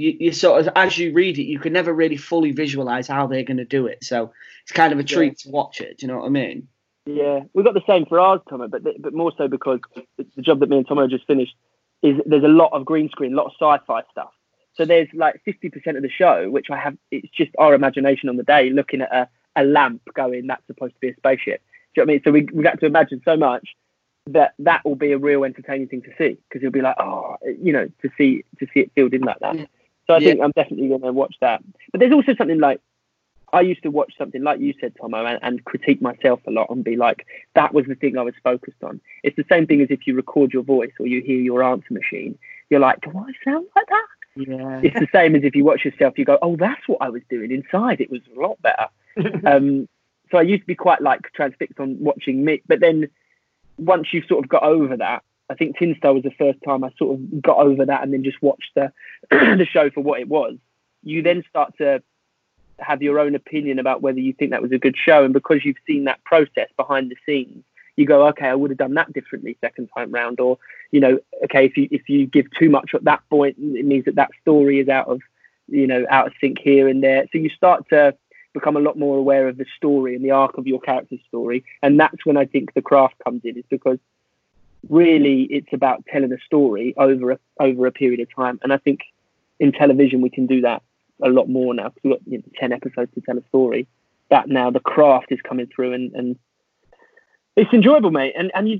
you, you, sort of as you read it you can never really fully visualize how they're going to do it so it's kind of a treat to watch it do you know what I mean Yeah, we've got the same for ours, Tomo, but but more so because the the job that me and Tomo just finished is there's a lot of green screen, a lot of sci-fi stuff. So there's like 50% of the show, which I have, it's just our imagination on the day looking at a, a lamp going, that's supposed to be a spaceship. Do you know what I mean? So we, we got to imagine so much that that will be a real entertaining thing to see because you'll be like, oh, you know, to see to see it filled in like that. So I Yeah. think I'm definitely going to watch that. But there's also something like I used to watch something like you said, Tomo, and, and critique myself a lot and be like, that was the thing I was focused on. It's the same thing as if you record your voice or you hear your answer machine. You're like, do I sound like that? Yeah. It's the same as if you watch yourself, you go, oh, that's what I was doing inside. It was a lot better. um, so I used to be quite like transfixed on watching me. But then once you've sort of got over that, I think Tin Star was the first time I sort of got over that and then just watched the the show for what it was. You then start to have your own opinion about whether you think that was a good show, and because you've seen that process behind the scenes, you go, okay, I would have done that differently second time round, or you know, okay, if you if you give too much at that point, it means that that story is out of you know out of sync here and there. So you start to become a lot more aware of the story and the arc of your character's story, and that's when I think the craft comes in, is because really it's about telling a story over a over a period of time, and I think in television we can do that a lot more now because we've got you know, ten episodes to tell a story. That now the craft is coming through, and and it's enjoyable, mate. And and you,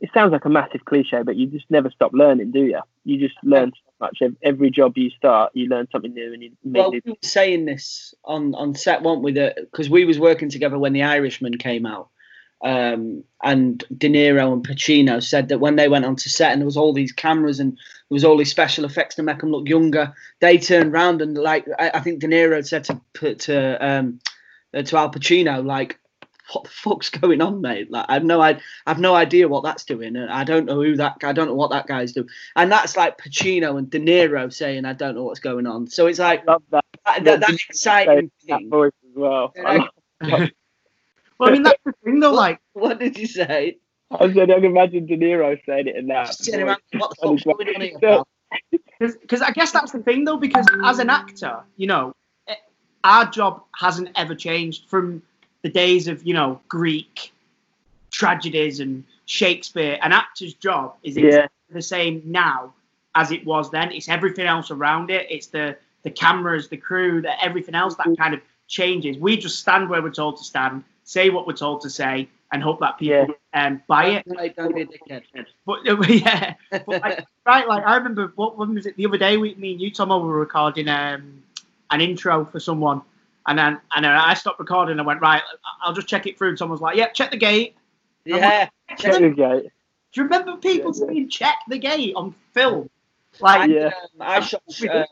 it sounds like a massive cliche, but you just never stop learning, do you? You just learn so much. Every job you start, you learn something new, and you well new. we were saying this on on set weren't we that because we was working together when the Irishman came out um, and De Niro and Pacino said that when they went onto set and there was all these cameras and there was all these special effects to make them look younger, they turned round and like I, I think De Niro said to to um, uh, to Al Pacino like. What the fuck's going on, mate? Like, I've no, I, I've no idea what that's doing, and I don't know who that, I don't know what that guy's doing, and that's like Pacino and De Niro saying, "I don't know what's going on." So it's like love that. that, that, that exciting that voice as well. You I, know? love- Well, I mean, that's the thing, though. Like, What did you say? I said I can imagine De Niro saying it in that. Just turn around, voice. What the fuck's on here? Because I guess that's the thing, though. Because as an actor, you know, eh, our job hasn't ever changed from the days of you know Greek tragedies and Shakespeare. An actor's job is Yeah. the same now as it was then. It's everything else around it. It's the the cameras, the crew, the everything else that kind of changes. We just stand where we're told to stand, say what we're told to say, and hope that people um, buy it. Right, don't be a dickhead. But yeah, but like, right, like I remember what when was it the other day? We, me and you, Tom, were recording um, an intro for someone, and then and then I stopped recording. and I went right. I'll just check it through. And someone was like, "Yeah, check the gate." Yeah, Check the gate. Do you remember people saying "check the gate" on film? Like, Yeah. um, I shot um,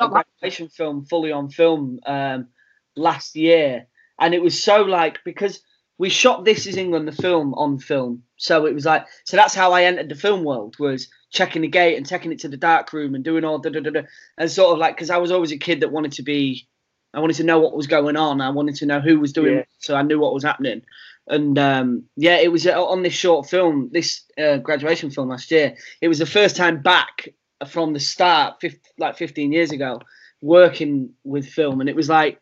a graduation film fully on film um, last year, and it was so like because we shot This Is England the film on film, so it was like so that's how I entered the film world was checking the gate and taking it to the dark room and doing all da da da da, and sort of like because I was always a kid that wanted to be, I wanted to know what was going on, I wanted to know who was doing, Yeah. so I knew what was happening. And um, yeah, it was uh, on this short film, this uh, graduation film last year. It was the first time back from the start, 50, like 15 years ago, working with film, and it was like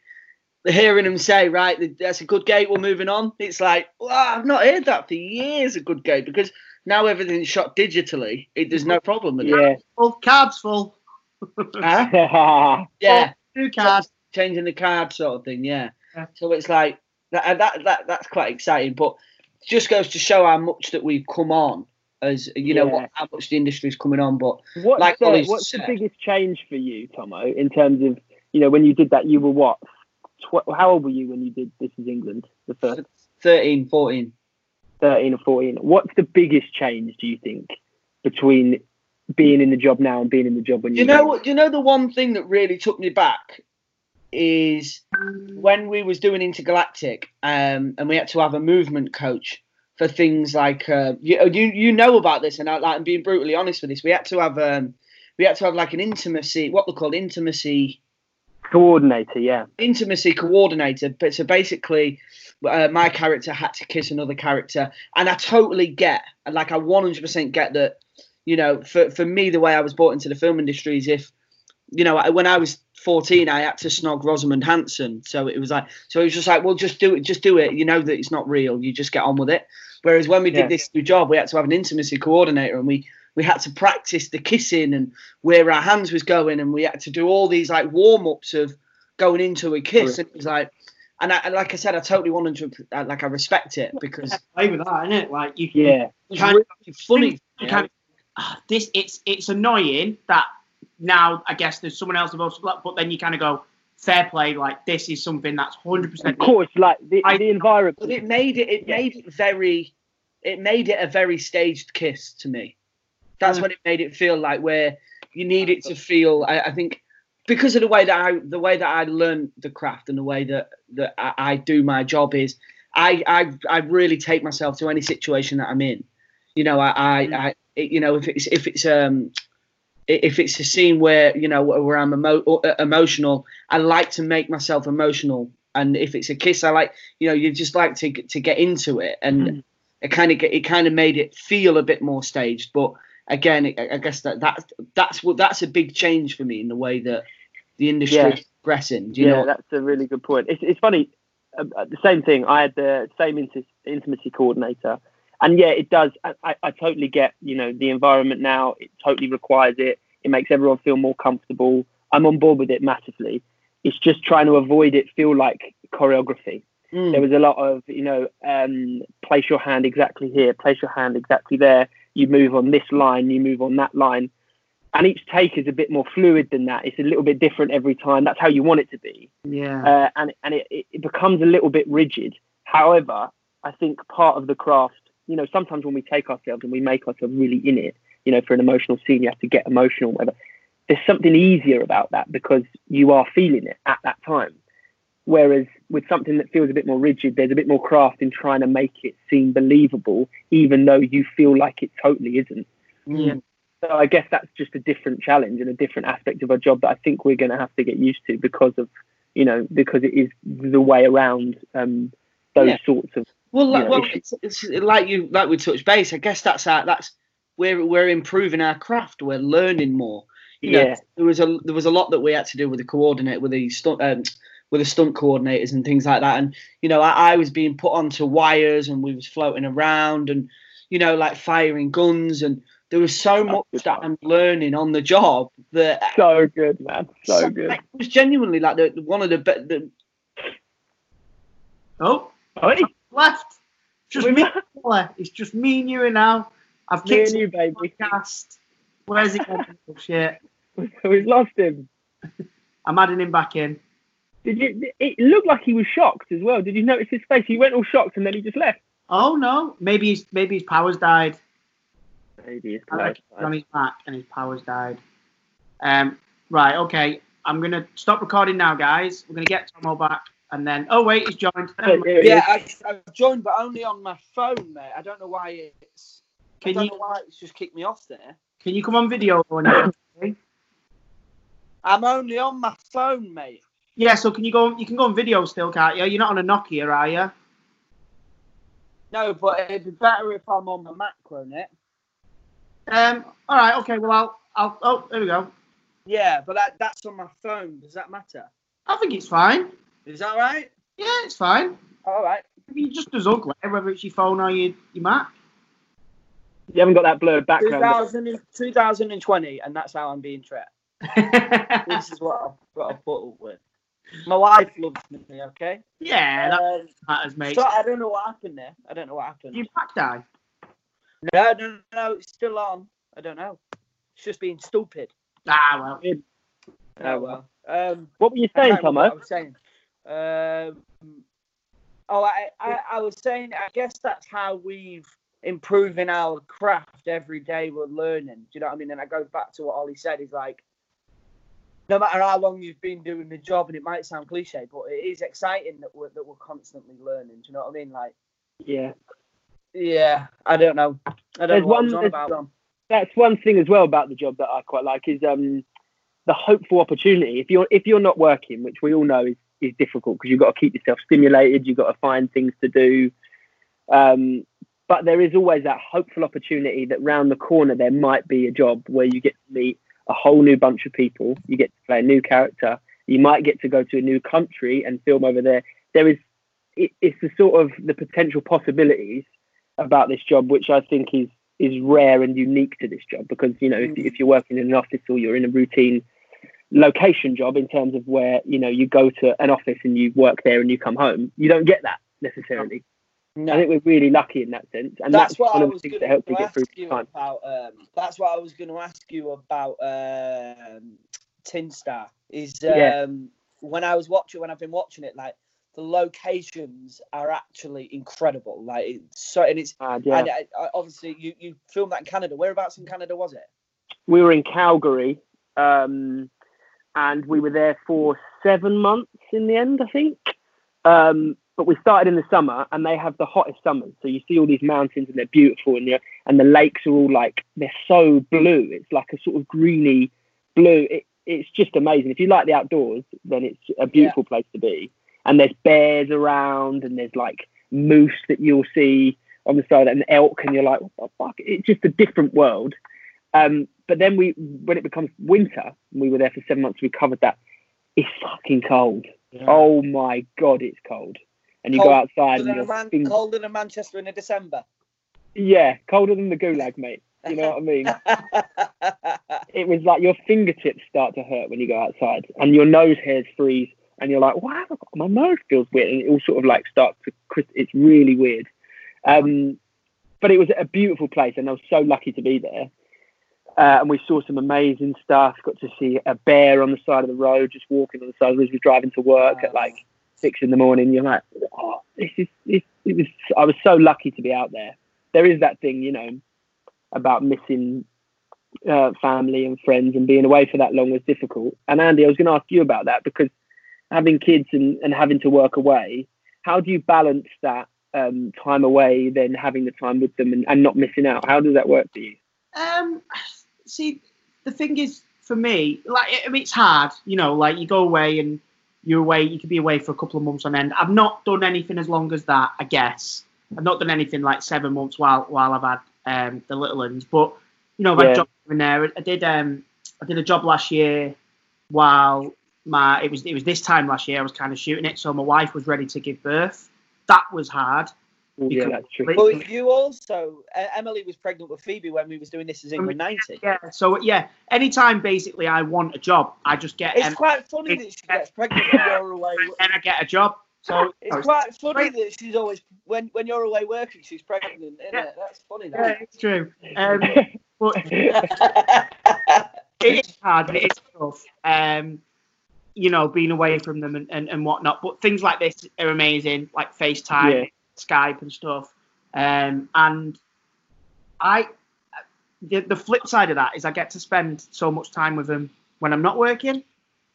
hearing him say, "Right, that's a good gate. We're moving on." It's like, wow, I've not heard that for years. A good gate because now everything's shot digitally. It, there's no problem with Yeah. full cards full. Huh? Yeah, Two cards. changing the card sort of thing. Yeah. Yeah. So it's like that, uh, that that that's quite exciting, but just goes to show how much that we've come on as you know Yeah. what how much the industry is coming on. But What's, like the, what's the biggest change for you, Tomo, in terms of you know when you did that? You were what? Tw- how old were you when you did This Is England? The first 13, 14. thirteen or fourteen. What's the biggest change? Do you think between being in the job now and being in the job when you? You know what? You know the one thing that really took me back is when we was doing intergalactic, um, and we had to have a movement coach for things like uh, you you you know about this, and I like I'm being brutally honest with this. We had to have um, we had to have like an intimacy, what they called intimacy coordinator? Yeah. intimacy coordinator. But so basically, uh, my character had to kiss another character, and I totally get, like, I 100% get that. You know, for for me, the way I was brought into the film industry is if, you know, I- when I was 14, I had to snog Rosamund Hanson. So it was like, so it was just like, well, just do it, just do it. You know that it's not real. You just get on with it. Whereas when we did Yeah. this new job, we had to have an intimacy coordinator, and we we had to practice the kissing and where our hands was going, and we had to do all these like warm ups of going into a kiss, and it was like, and, I, and like I said, I totally wanted to uh, like I respect it because Play with that, isn't it? Like you. Yeah. Kind- really funny. You kind of, ah, this it's it's annoying that now I guess there's someone else involved, but then you kind of go fair play. Like this is something that's hundred percent. Of course, like the, I- the environment. But it made it. It Yeah. made it very. It made it a very staged kiss to me. That's Mm. what it made it feel like. Where you need it to feel. I, I think because of the way that I the way that I learn the craft and the way that that I, I do my job is I, I I really take myself to any situation that I'm in. You know, I I, I it, you know if it's if it's um if it's a scene where you know where I'm emo- emotional, I like to make myself emotional. And if it's a kiss, I like you know you just like to to get into it, and it kind of it kind of made it feel a bit more staged. But again, I guess that that that's what that's a big change for me in the way that the industry Yeah. is progressing. Do you yeah, know? that's a really good point. It's, it's funny. Uh, uh, the same thing. I had the same inti- intimacy coordinator, and yeah, it does. I, I, I totally get. You know, the environment now. It totally requires it. It makes everyone feel more comfortable. I'm on board with it massively. It's just trying to avoid it feel like choreography. Mm. There was a lot of, you know, um, place your hand exactly here, place your hand exactly there. You move on this line, you move on that line. And each take is a bit more fluid than that. It's a little bit different every time. That's how you want it to be. Yeah. Uh, and and it, it it becomes a little bit rigid. However, I think part of the craft, you know, sometimes when we take ourselves and we make ourselves really in it, you know, for an emotional scene, you have to get emotional, whatever. There's something easier about that because you are feeling it at that time. Whereas with something that feels a bit more rigid, there's a bit more craft in trying to make it seem believable, even though you feel like it totally isn't. Yeah. So I guess that's just a different challenge and a different aspect of our job that I think we're going to have to get used to because of, you know, because it is the way around um, those Yeah. sorts of. Well, you like, know, well it's, it's like you like we touched base. I guess that's our, that's we're we're improving our craft. We're learning more. You know, Yeah. there was a there was a lot that we had to do with the coordinate with the stunt um, with the stunt coordinators and things like that. And you know, I, I was being put onto wires and we was floating around and you know like firing guns and there was so much good that. I'm learning on the job that So good, man. So good. like, it was genuinely like the, one of the, best. the Oh, Oi, left. Just We me. met- It's just me and you and now. I've me kicked and you, baby. the podcast. Where's he gone? Oh, shit. We've lost him. I'm adding him back in. Did you? It looked like he was shocked as well. Did you notice his face? He went all shocked and then he just left. Oh no, maybe his maybe his powers died. Maybe it's I reckon he's on his back and his powers died. Um, right, okay. I'm gonna stop recording now, guys. We're gonna get Tomo back, and then oh wait, he's joined. Never mind. He yeah. I, I've joined but only on my phone mate I don't know why it's I Can don't you know why it's just kicked me off there can you come on video? when you- I'm only on my phone, mate. Yeah, so can you go? You can go on video still, can't you? You're not on a Nokia, are you? No, but it'd be better if I'm on the Mac, won't it? Um. All right. Okay. Well, I'll. I'll. Oh, there we go. Yeah, but that, that's on my phone. Does that matter? I think it's fine. Is that right? Yeah, it's fine. All right. You just as ugly, whether it's your phone or your, your Mac. You haven't got that blurred background. 2000, and- 2020, and that's how I'm being treated. This is what I've got to put up with. My wife loves me, okay? yeah, that Um, matters, mate. so I don't know what happened there. I don't know what happened. Your back die. No, no, no, it's still on. I don't know. It's just being stupid. Ah, well. Oh well. Um, What were you saying, can't Tomo? what I was saying. Um, oh, I, I, I was saying. I guess that's how we've improving our craft every day. We're learning. Do you know what I mean? And I go back to what Ollie said. Is like, no matter how long you've been doing the job, and it might sound cliche, but it is exciting that we're that we're constantly learning. Do you know what I mean? Like, Yeah. yeah, I don't know. I don't There's know what one- on about. that's one thing as well about the job that I quite like is um, the hopeful opportunity. If you're if you're not working, which we all know is, is difficult because you've got to keep yourself stimulated, you've got to find things to do. Um, but there is always that hopeful opportunity that round the corner there might be a job where you get to meet a whole new bunch of people, you get to play a new character, you might get to go to a new country and film over there. There is it, it's the sort of the potential possibilities about this job which I think is is rare and unique to this job because you know if, mm. if you're working in an office or you're in a routine location job in terms of where you know you go to an office and you work there and you come home you don't get that necessarily No. I think we're really lucky in that sense and that's, that's, what one I of the things that helped me get through the time about. Um, that's what I was going to ask you about. Um, Tin Star is um, Yeah. when I was watching when I've been watching it, like the locations are actually incredible. Like it's so, and it's Uh, yeah. and I, I, obviously you you filmed that in Canada. Whereabouts in Canada was it? we were in Calgary um, and we were there for seven months in the end, I think. Um, but we started in the summer and they have the hottest summers. So you see all these mountains and they're beautiful and, you and the lakes are all like, they're so blue. It's like a sort of greeny blue. It, it's just amazing. If you like the outdoors, then it's a beautiful place to be. And there's bears around and there's like moose that you'll see on the side and elk and you're like, what the fuck? It's just a different world. Um, but then we, when it becomes winter, we were there for seven months. We covered that. It's fucking cold. Oh my god, it's cold. And you go outside and you're Man- colder than Manchester in December. yeah, colder than the gulag, mate. You know what I mean? it was like your fingertips start to hurt when you go outside, and your nose hairs freeze, and you're like, "Wow, my nose feels weird," and it all sort of like starts to. It's really weird. Um, but it was a beautiful place, and I was so lucky to be there. Uh, and we saw some amazing stuff. Got to see a bear on the side of the road, just walking on the side of the road as we were driving to work at like six in the morning. You're like, oh, this is. This, it was. I was so lucky to be out there. There is that thing, you know, about missing uh, family and friends and being away for that long was difficult. And Andy, I was going to ask you about that because having kids and, and having to work away, how do you balance that um, time away, then having the time with them and, and not missing out? How does that work for you? Um, see, the thing is, for me, like I mean, it's hard. You know, like you go away and you're away. You could be away for a couple of months on end. I've not done anything as long as that. I guess I've not done anything like seven months while while I've had um, the little ones. But you know, I've Yeah. had jobs in there. I did um, I did a job last year while my it was it was this time last year. I was kind of shooting it, so my wife was ready to give birth. That was hard. Yeah, Because- that's true. Well, you also uh, Emily was pregnant with Phoebe when we was doing This Is England ninety. Yeah. So yeah, anytime basically I want a job, I just get. It's em- quite funny that she gets pregnant when you're away. and I get a job. So It's quite funny that she's always when when you're away working, she's pregnant. Isn't it? That's funny. Yeah, it's true. Um, but it is hard. It is tough. Um, you know, being away from them and, and, and whatnot. But things like this are amazing, like FaceTime, Yeah. Skype, and stuff. Um, and I, the, the flip side of that is I get to spend so much time with them when I'm not working,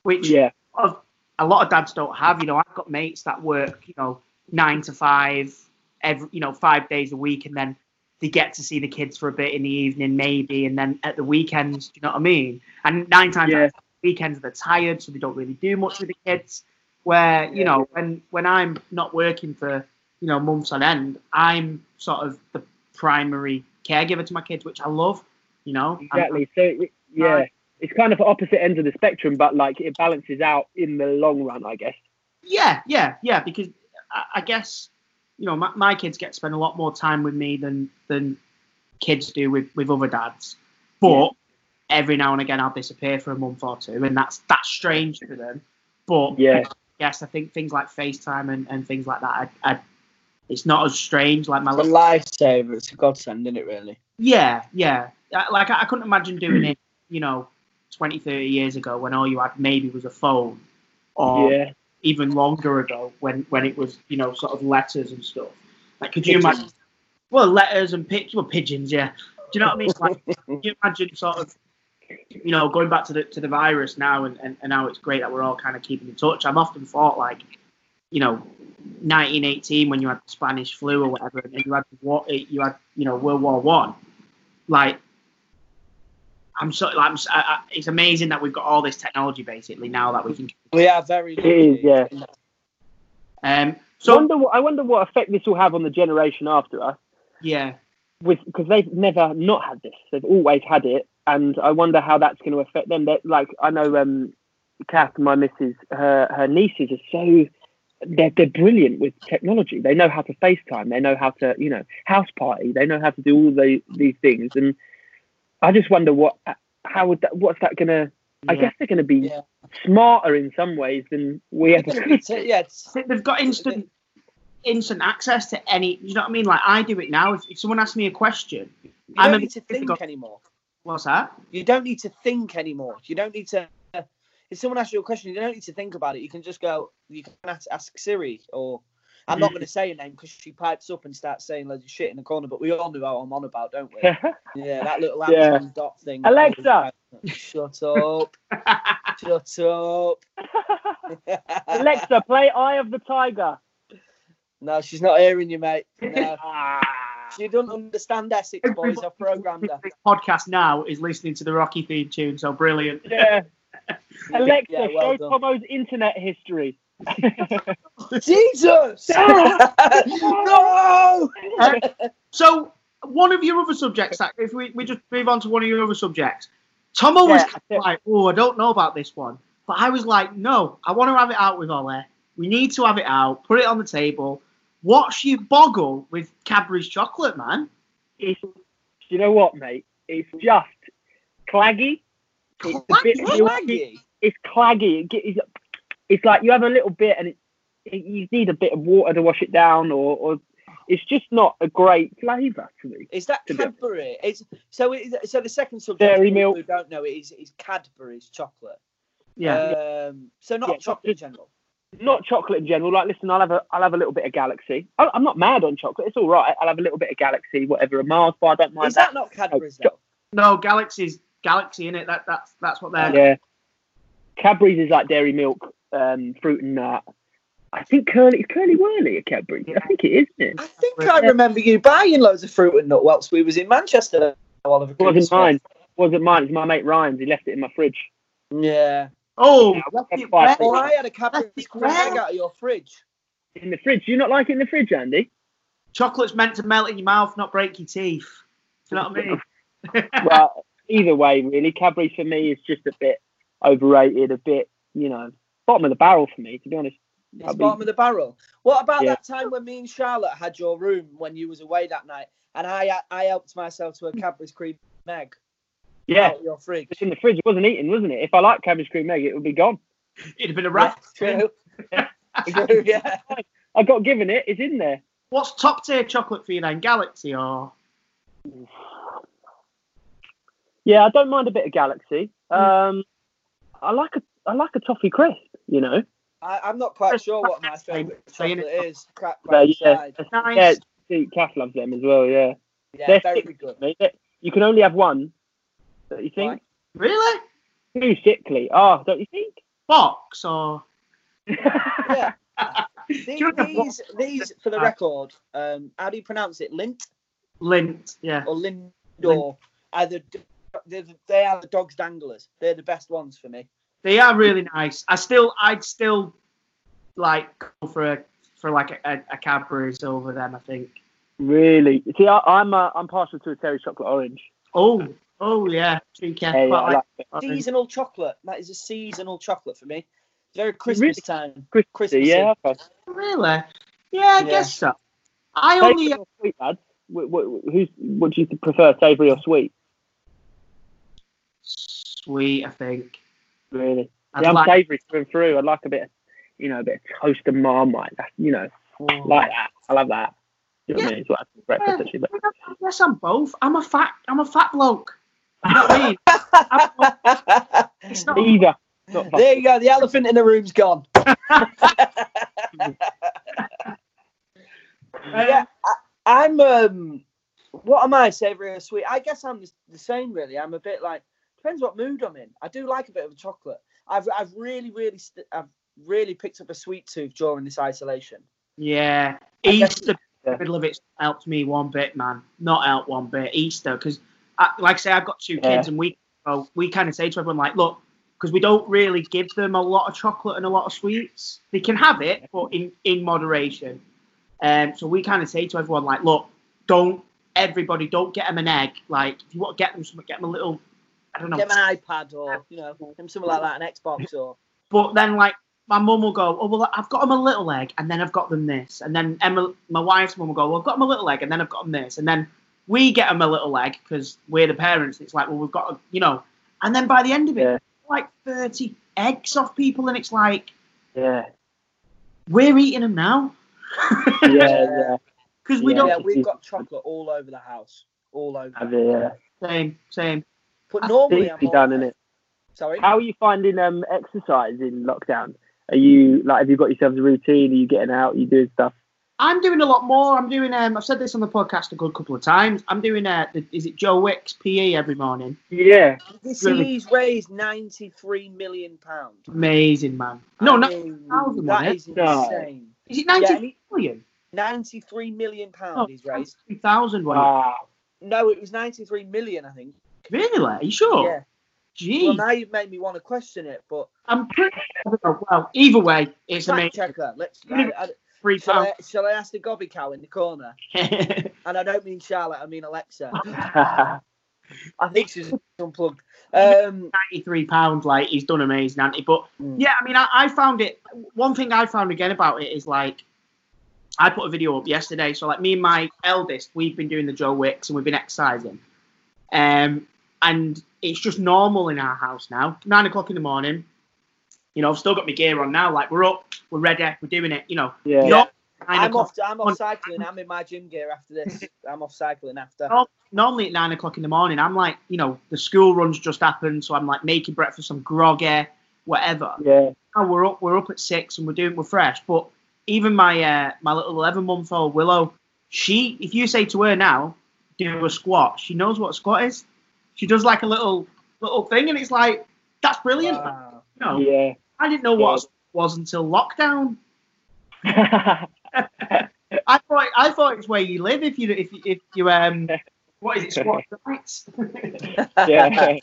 which Yeah. a lot of, a lot of dads don't have. You know, I've got mates that work, you know, nine to five, every, you know, five days a week, and then they get to see the kids for a bit in the evening, maybe, and then at the weekends, do you know what I mean? And nine times Yeah. out of ten, weekends they're tired, so they don't really do much with the kids. Where you know, when when I'm not working for you know months on end, I'm sort of the primary caregiver to my kids, which I love. You know, I'm- Exactly. So it- yeah, it's kind of opposite ends of the spectrum, but like it balances out in the long run, I guess. Yeah, yeah, yeah. Because I, I guess you know my, my kids get to spend a lot more time with me than than kids do with with other dads. But every now and again, I'll disappear for a month or two, and that's that's strange for them. But Yeah. yes, I think things like FaceTime and, and things like that, I, I, It's not as strange like my It's little lifesaver. It's a godsend, isn't it? Really. Yeah, yeah. Uh, Like I, couldn't imagine doing it, you know, 20, 30 years ago when all you had maybe was a phone, or Yeah. even longer ago when when it was, you know, sort of letters and stuff. Like, could you imagine? Well, letters and pigeons, well, pigeons, yeah. Do you know what I mean? Like, you imagine sort of, you know, going back to the to the virus now and, and, and how it's great that we're all kind of keeping in touch. I've often thought like, you know, 1918 when you had the Spanish flu or whatever, and you had war, you had you know World War One, like. I'm so like I'm, s- I, I, it's amazing that we've got all this technology basically now that we can. We are very. It is, yeah. Um. So So I wonder, what, I wonder what effect this will have on the generation after us, yeah, with because they've never not had this. They've always had it, and I wonder how that's going to affect them. That like I know, um, Kath, my missus, her her nieces are so they're they're brilliant with technology. They know how to FaceTime. They know how to you know house party. They know how to do all the these things, and I just wonder what how would that what's that going to. I guess they're going to be Yeah. smarter in some ways than we ever could. So, yeah. They've got instant instant access to any. You know what I mean? Like I do it now. If, if someone asks me a question, you I'm don't a need to bit think difficult- anymore. What's that? You don't need to think anymore. You don't need to. If someone asks you a question, you don't need to think about it. You can just go. You can ask, ask Siri, or I'm not mm. going to say a name because she pipes up and starts saying loads of shit in the corner. But we all know how I'm on about, don't we? Yeah, that little Yeah. Amazon dot thing. Alexa! Shut up. Shut up. Alexa, play Eye of the Tiger. No, she's not hearing you, mate. No. She doesn't understand Essex boys. I've programmed her. This podcast now is listening to the Rocky theme tune. So brilliant. Yeah. Alexa, Yeah, well show done. Tomo's internet history. Jesus! no! Uh, so one of your other subjects, that if we, we just move on to one of your other subjects, Tomo was Yeah, kind of like, oh, I don't know about this one, but I was like, no, I want to have it out with Ollie. We need to have it out. Put it on the table. Watch you boggle with Cadbury's chocolate, man? It's, you know what, mate? It's just claggy. It's a bit milky. It's claggy. It's, it's like you have a little bit, and it, it, you need a bit of water to wash it down, or, or it's just not a great flavour to me. Is that To Cadbury? It's so. It, so the second subject, Dairy milk. who don't know, it is is Cadbury's chocolate. Yeah. Um, so not Yeah, chocolate in general. Not chocolate in general. Like, listen, I'll have a, I'll have a little bit of Galaxy. I, I'm not mad on chocolate. It's all right. I'll have a little bit of Galaxy, whatever, a Mars bar. I don't mind Is that not Cadbury's though? no, Galaxy's Galaxy in it. That that's that's what they're. Yeah. Cadbury's is like dairy milk, um, fruit and nut. I think curly it's Curly Wurly at Cadbury's. I think it is, isn't I it? think I remember you buying loads of fruit and nut whilst we was in Manchester. Oliver It wasn't Christmas. mine. wasn't mine. It's my mate Ryan's. He left it in my fridge. Yeah. Oh, Yeah, left that's it Well, I had a Cadbury's That's egg out of your fridge. In the fridge. Do you not like it in the fridge, Andy? Chocolate's meant to melt in your mouth, not break your teeth. Do you know what I mean? well, either way, really, Cadbury's for me is just a bit overrated, a bit, you know, bottom of the barrel for me, to be honest. It's be- bottom of the barrel. What about Yeah. that time when me and Charlotte had your room when you was away that night, and I I helped myself to a Cadbury's cream egg Yeah, out of your fridge? it's in the fridge. It wasn't eaten, wasn't it? If I like Cadbury's cream egg, it would be gone. It'd have been a Yeah, rat. true. true. Yeah. I got given it. It's in there. What's top tier chocolate for you then? Galaxy or Yeah, I don't mind a bit of Galaxy. Um, I like a I like a toffee crisp. You know. I, I'm not quite sure what my favourite Saying chocolate it. is. Crack Yeah, yeah, side. Nice. yeah. Kath loves them as well. Yeah, Yeah, they're very sick, good. mate. You can only have one. Don't you think? really? Too sickly. Oh, don't you think? Box or Yeah. These, these, these, for the record, um, how do you pronounce it? Lint lint? Yeah. or Lindor? Either they they are the dog's danglers. They're the best ones for me. They are really nice. I still, I'd still like go for a for like a, a, a Cadbury's over them. I think. Really? See, I, I'm uh, I'm partial to a Terry chocolate orange. Oh, oh yeah. Cheeky. Yeah, yeah, like like Seasonal chocolate. That is a seasonal chocolate for me. Very Christmas time. Christmassy, Christmassy. yeah. okay. Really? Yeah, I Yeah. guess so. I Savoury only or sweet, lads? Wh- wh- Who's what do you prefer, savoury or sweet? Sweet. I think. Really? I'd yeah, I'm like- savoury through and through. I'd like a bit, of, you know, a bit of toast and marmite. That's, you know, like that. I love that. You know what I mean? It's what I have for breakfast actually. But Yes, I'm both. I'm a fat. I'm a fat bloke. You know what I mean? I'm- it's not. either. Not. There you go. The elephant in the room's gone. yeah, I, I'm. Um, what am I, savoury or sweet? I guess I'm the, the same. Really, I'm a bit like depends what mood I'm in. I do like a bit of a chocolate. I've I've really really st- I've really picked up a sweet tooth during this isolation. Yeah, I Easter, middle of it helped me one bit, man. Not out one bit. Easter, because like I say, I've got two Yeah. kids, and we well, we kind of say to everyone like, look, because we don't really give them a lot of chocolate and a lot of sweets. They can have it, but in in moderation. Um, so we kind of say to everyone like, look, don't everybody don't get them an egg. Like if you want to get them something, get them a little. I don't know. Get them an iPad or you know something like that, an Xbox or But then, like, my mum will go, oh, well, I've got them a little egg, and then I've got them this. And then Emma, my wife's mum will go, well, I've got them a little egg, and then I've got them this. And then we get them a little egg because we're the parents. It's like, well, we've got, a, you know. And then by the end of it, Yeah. like 30 eggs off people, and it's like, Yeah. we're eating them now. Yeah. Yeah. Because we Yeah. don't. yeah, we've got chocolate all over the house, all over. Have yeah. Same, same. But normally I'm done in it. Sorry. How are you finding um exercise in lockdown? Are you like have you got yourselves a routine? Are you getting out? Are you doing stuff? I'm doing a lot more. I'm doing. Um, I've said this on the podcast a good couple of times. I'm doing. Uh, the, is it Joe Wicks PE every morning? Yeah. This Really? he's raised 93 million pounds. Amazing, man. No, I not mean, 90,000, that wasn't it? is No. insane. is it Yeah, 90 and he- million? 93 million pounds Oh, he's raised. 3,000. Wow. No, it was 93 million, I think. Really? Are you sure? Yeah. Gee, Well, now you've made me want to question it, but I'm pretty. I. Well, either way, it's fact amazing. checker. Let's. I, I, Three shall. I, shall I ask the gobby cow in the corner? And I don't mean Charlotte, I mean Alexa. I think she's unplugged. Um, 93 pounds. Like he's done amazing, Andy. But Mm. yeah, I mean, I, I found it. One thing I found again about it is like. I put a video up yesterday. So like me and my eldest, we've been doing the Joe Wicks and we've been exercising. Um, and it's just normal in our house now. Nine o'clock in the morning. You know, I've still got my gear on now. Like we're up, we're ready, we're doing it. You know, yeah. Not I'm off. I'm off cycling. I'm in my gym gear after this. I'm off cycling after. Normally at nine o'clock in the morning, I'm like, you know, the school runs just happened, so I'm like making breakfast, I'm groggy, whatever. Yeah. Now we're up, we're up at six, and we're doing, we're fresh. But even my uh, my little eleven month old Willow, she, if you say to her now, do a squat, she knows what a squat is. She does like a little little thing, and it's like that's brilliant. Wow. You know, Yeah. I didn't know what a was until lockdown. I thought I thought it's where you live if you if you, if you um what is it squat rights. yeah.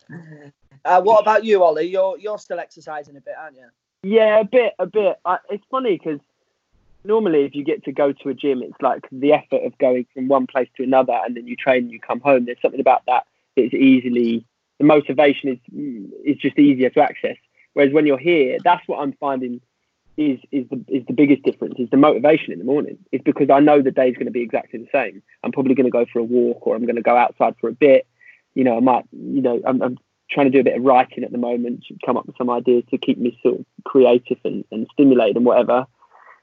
Uh, what about you, Ollie? You're you're still exercising a bit, aren't you? Yeah, a bit, a bit. I, it's funny because normally if you get to go to a gym, it's like the effort of going from one place to another, and then you train and you come home. There's something about that that's easily the motivation is is just easier to access. Whereas when you're here, that's what I'm finding is is the is the biggest difference is the motivation in the morning. It's because I know the day's going to be exactly the same. I'm probably going to go for a walk or I'm going to go outside for a bit. You know, I might, you know, I'm, I'm trying to do a bit of writing at the moment, to come up with some ideas to keep me sort of creative and, and stimulated and whatever.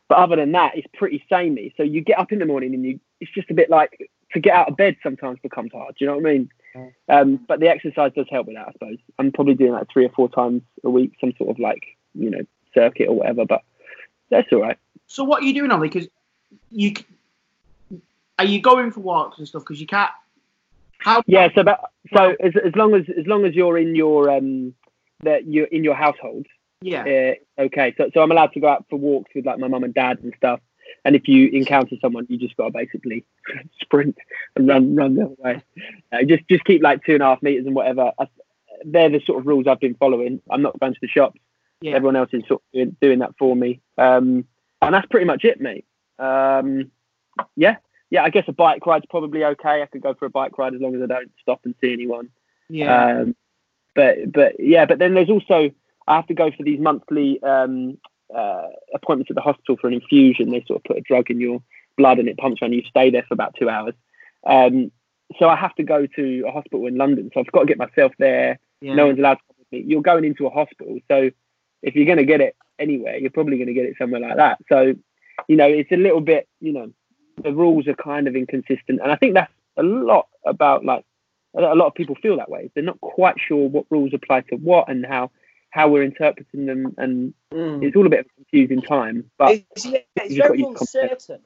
But other than that, it's pretty samey. So you get up in the morning and you, it's just a bit like to get out of bed sometimes becomes hard. Do you know what I mean? Um, but the exercise does help with that, I suppose. I'm probably doing that three or four times a week, some sort of like, you know, circuit or whatever. But that's all right. So what are you doing, Ollie? Because you are you going for walks and stuff? Because you can't. How? Yeah. So, but, so as, as long as as long as you're in your um that you're in your household, Yeah. uh, okay. So, so I'm allowed to go out for walks with like my mum and dad and stuff. And if you encounter someone, you just got to basically sprint and run run the other way. Uh, just just keep like two and a half meters and whatever. I, they're the sort of rules I've been following. I'm not going to the shops. Yeah. Everyone else is sort of doing, doing that for me. Um, and that's pretty much it, mate. Um, yeah, yeah. I guess a bike ride's probably okay. I could go for a bike ride as long as I don't stop and see anyone. Yeah. Um, but but yeah, but then there's also I have to go for these monthly um, uh, appointments at the hospital for an infusion. They sort of put a drug in your blood and it pumps around. You stay there for about two hours. Um, so I have to go to a hospital in London. So I've got to get myself there. yeah. No one's allowed to come with me. You're going into a hospital, so if you're going to get it anywhere, you're probably going to get it somewhere like that. So you know, it's a little bit, you know, the rules are kind of inconsistent, and I think that's a lot about like a lot of people feel that way. They're not quite sure what rules apply to what and how how we're interpreting them, and Mm. it's all a bit of a confusing time. But It's, yeah, it's very got to use context. uncertain.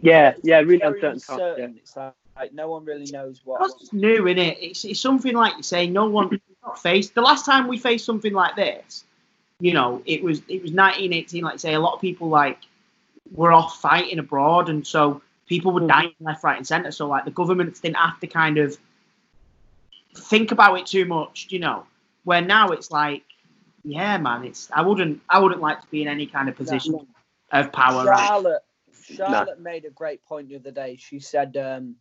yeah, yeah, really Very uncertain times. Yeah. It's like, like no one really knows what. Because it's new, in it? It's, it's something like you say, no one not faced. The last time we faced something like this, you know, it was it was 1918. Like you say, a lot of people like were off fighting abroad, and so people were dying left, right, and centre. So like the governments didn't have to kind of think about it too much, you know. Where now it's like, yeah, man, it's I wouldn't I wouldn't like to be in any kind of position of power. right? Charlotte, Charlotte made a great point the other day. She said, um,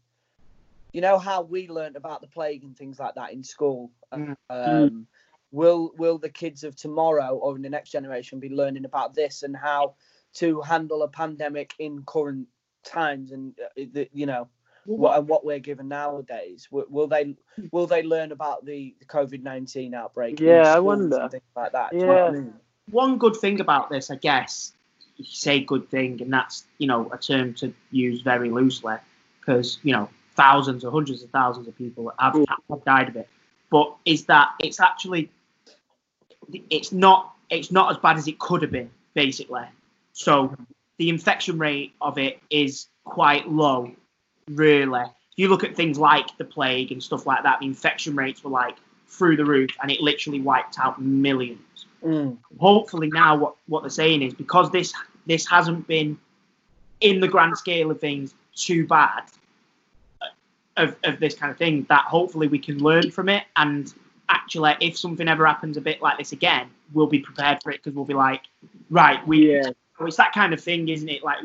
"You know how we learned about the plague and things like that in school. Mm. Um, Will will the kids of tomorrow or in the next generation be learning about this and how to handle a pandemic in current times and uh, the, you know what and what we're given nowadays? Will, will they will they learn about the, the COVID nineteen outbreak? Yeah, I wonder. things like that. Do you know what I Yeah. mean? one good thing about this, I guess, you say good thing, and that's you know a term to use very loosely, because you know thousands or hundreds of thousands of people have, have died of it. But is that it's actually it's not it's not as bad as it could have been, basically. So the infection rate of it is quite low, really. You look at things like the plague and stuff like that, the infection rates were like through the roof, and it literally wiped out millions Mm. hopefully now what, what they're saying is because this this hasn't been in the grand scale of things too bad uh, of, of this kind of thing that hopefully we can learn from it and actually if something ever happens a bit like this again we'll be prepared for it because we'll be like right we Yeah. it's that kind of thing isn't it like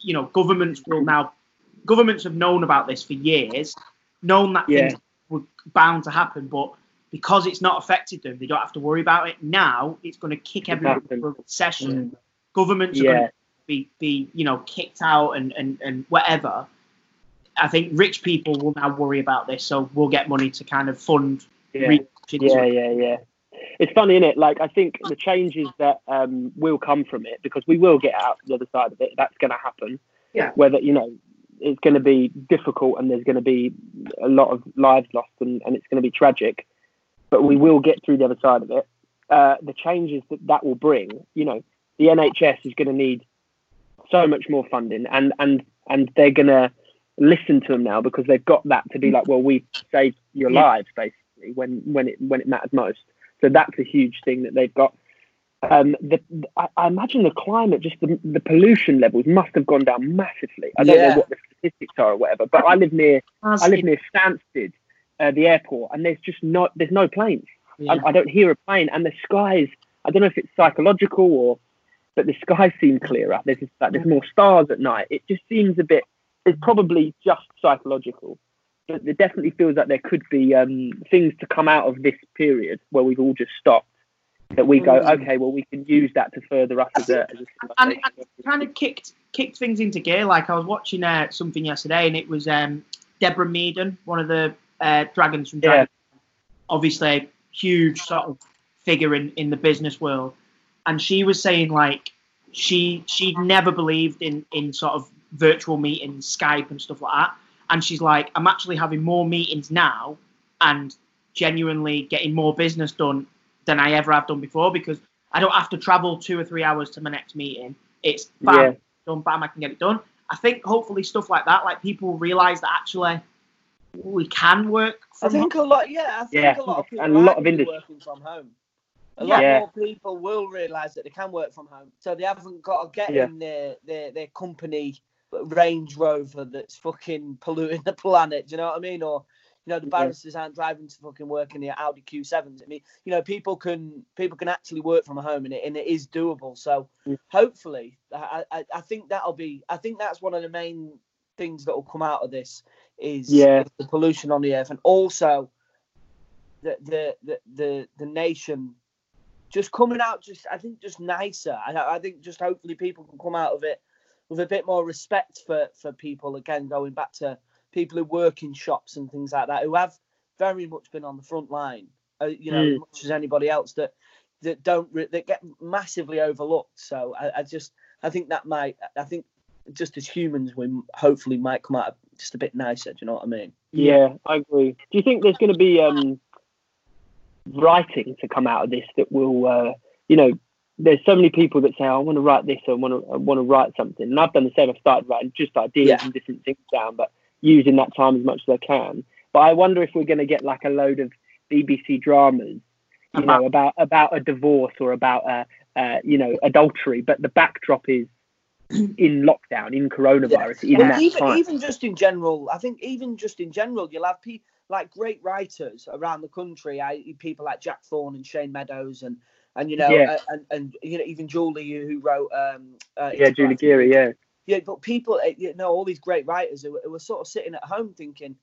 you know governments will now governments have known about this for years known that Yeah. things were bound to happen but because it's not affected them, they don't have to worry about it. Now it's going to kick everyone into a recession. Governments are going to be, be, you know, kicked out and, and, and whatever. I think rich people will now worry about this, so we'll get money to kind of fund Yeah. Yeah, yeah, yeah. It's funny, is it? Like, I think the changes that um, will come from it, because we will get out the other side of it. That's going to happen. Yeah. Whether you know, it's going to be difficult, and there's going to be a lot of lives lost, and, and it's going to be tragic. But we will get through the other side of it. Uh, the changes that that will bring, you know, the NHS is going to need so much more funding, and and and they're going to listen to them now because they've got that to be like, well, we saved your Yeah. lives basically when when it when it matters most. So that's a huge thing that they've got. Um, the, I, I imagine the climate, just the, the pollution levels must have gone down massively. I don't Yeah. know what the statistics are or whatever, but I live near I live near Stansted, uh, the airport, and there's just not there's no planes. yeah. I, I don't hear a plane, and the skies. I don't know if it's psychological or, but the skies seem clearer. There's just, like, there's more stars at night. It just seems a bit. It's probably just psychological, but it definitely feels like there could be um, things to come out of this period where we've all just stopped. That we go, Mm. okay, well, we can use that to further us as a, as a and, and kind of kicked kicked things into gear. Like I was watching uh, something yesterday, and it was um, Deborah Meaden, one of the uh, dragons from Yeah. Dragon. Obviously, huge sort of figure in, in the business world, and she was saying like she she'd never believed in in sort of virtual meetings, Skype and stuff like that. And she's like, I'm actually having more meetings now, and genuinely getting more business done than I ever have done before because I don't have to travel two or three hours to my next meeting. It's bam, Yeah. done, bam, I can get it done. I think hopefully stuff like that, like people realize that actually we can work I from think a lot, yeah, I think Yeah, a lot of people a lot of industry. working from home. A Yeah. lot Yeah. more people will realise that they can work from home, so they haven't got to get Yeah. in their, their their company Range Rover that's fucking polluting the planet. Do you know what I mean? Or you know, the Yeah. barristers aren't driving to fucking work in the Audi Q7s. I mean, you know, people can people can actually work from home, and it and it is doable. So hopefully, I, I I think that'll be. I think that's one of the main things that will come out of this is, Yeah. is the pollution on the earth, and also the the the the, the nation just coming out just I think just nicer. I, I think just hopefully people can come out of it with a bit more respect for for people. Again, going back to people who work in shops and things like that, who have very much been on the front line. Uh, you know, as Mm. much as anybody else that that don't re- that get massively overlooked. So I, I just I think that might I think just as humans, we hopefully might come out just a bit nicer. Do you know what I mean? Yeah, I agree. Do you think there's going to be um, writing to come out of this that will, uh, you know, there's so many people that say, oh, I want to write this, or I want to, I want to write something. And I've done the same. I've started writing just ideas Yeah. and different things down, but using that time as much as I can. But I wonder if we're going to get like a load of BBC dramas, you know, about about a divorce or about a, uh, you know, adultery, but the backdrop is in lockdown, in coronavirus, that even time. even just in general, I think even just in general, you'll have people like great writers around the country. I, people like Jack Thorne and Shane Meadows, and and you know, Yeah. and and you know, even Julie who wrote. Um, uh, yeah, Julie Gearey, yeah. Yeah, but people, uh, you know, all these great writers who, who were sort of sitting at home thinking,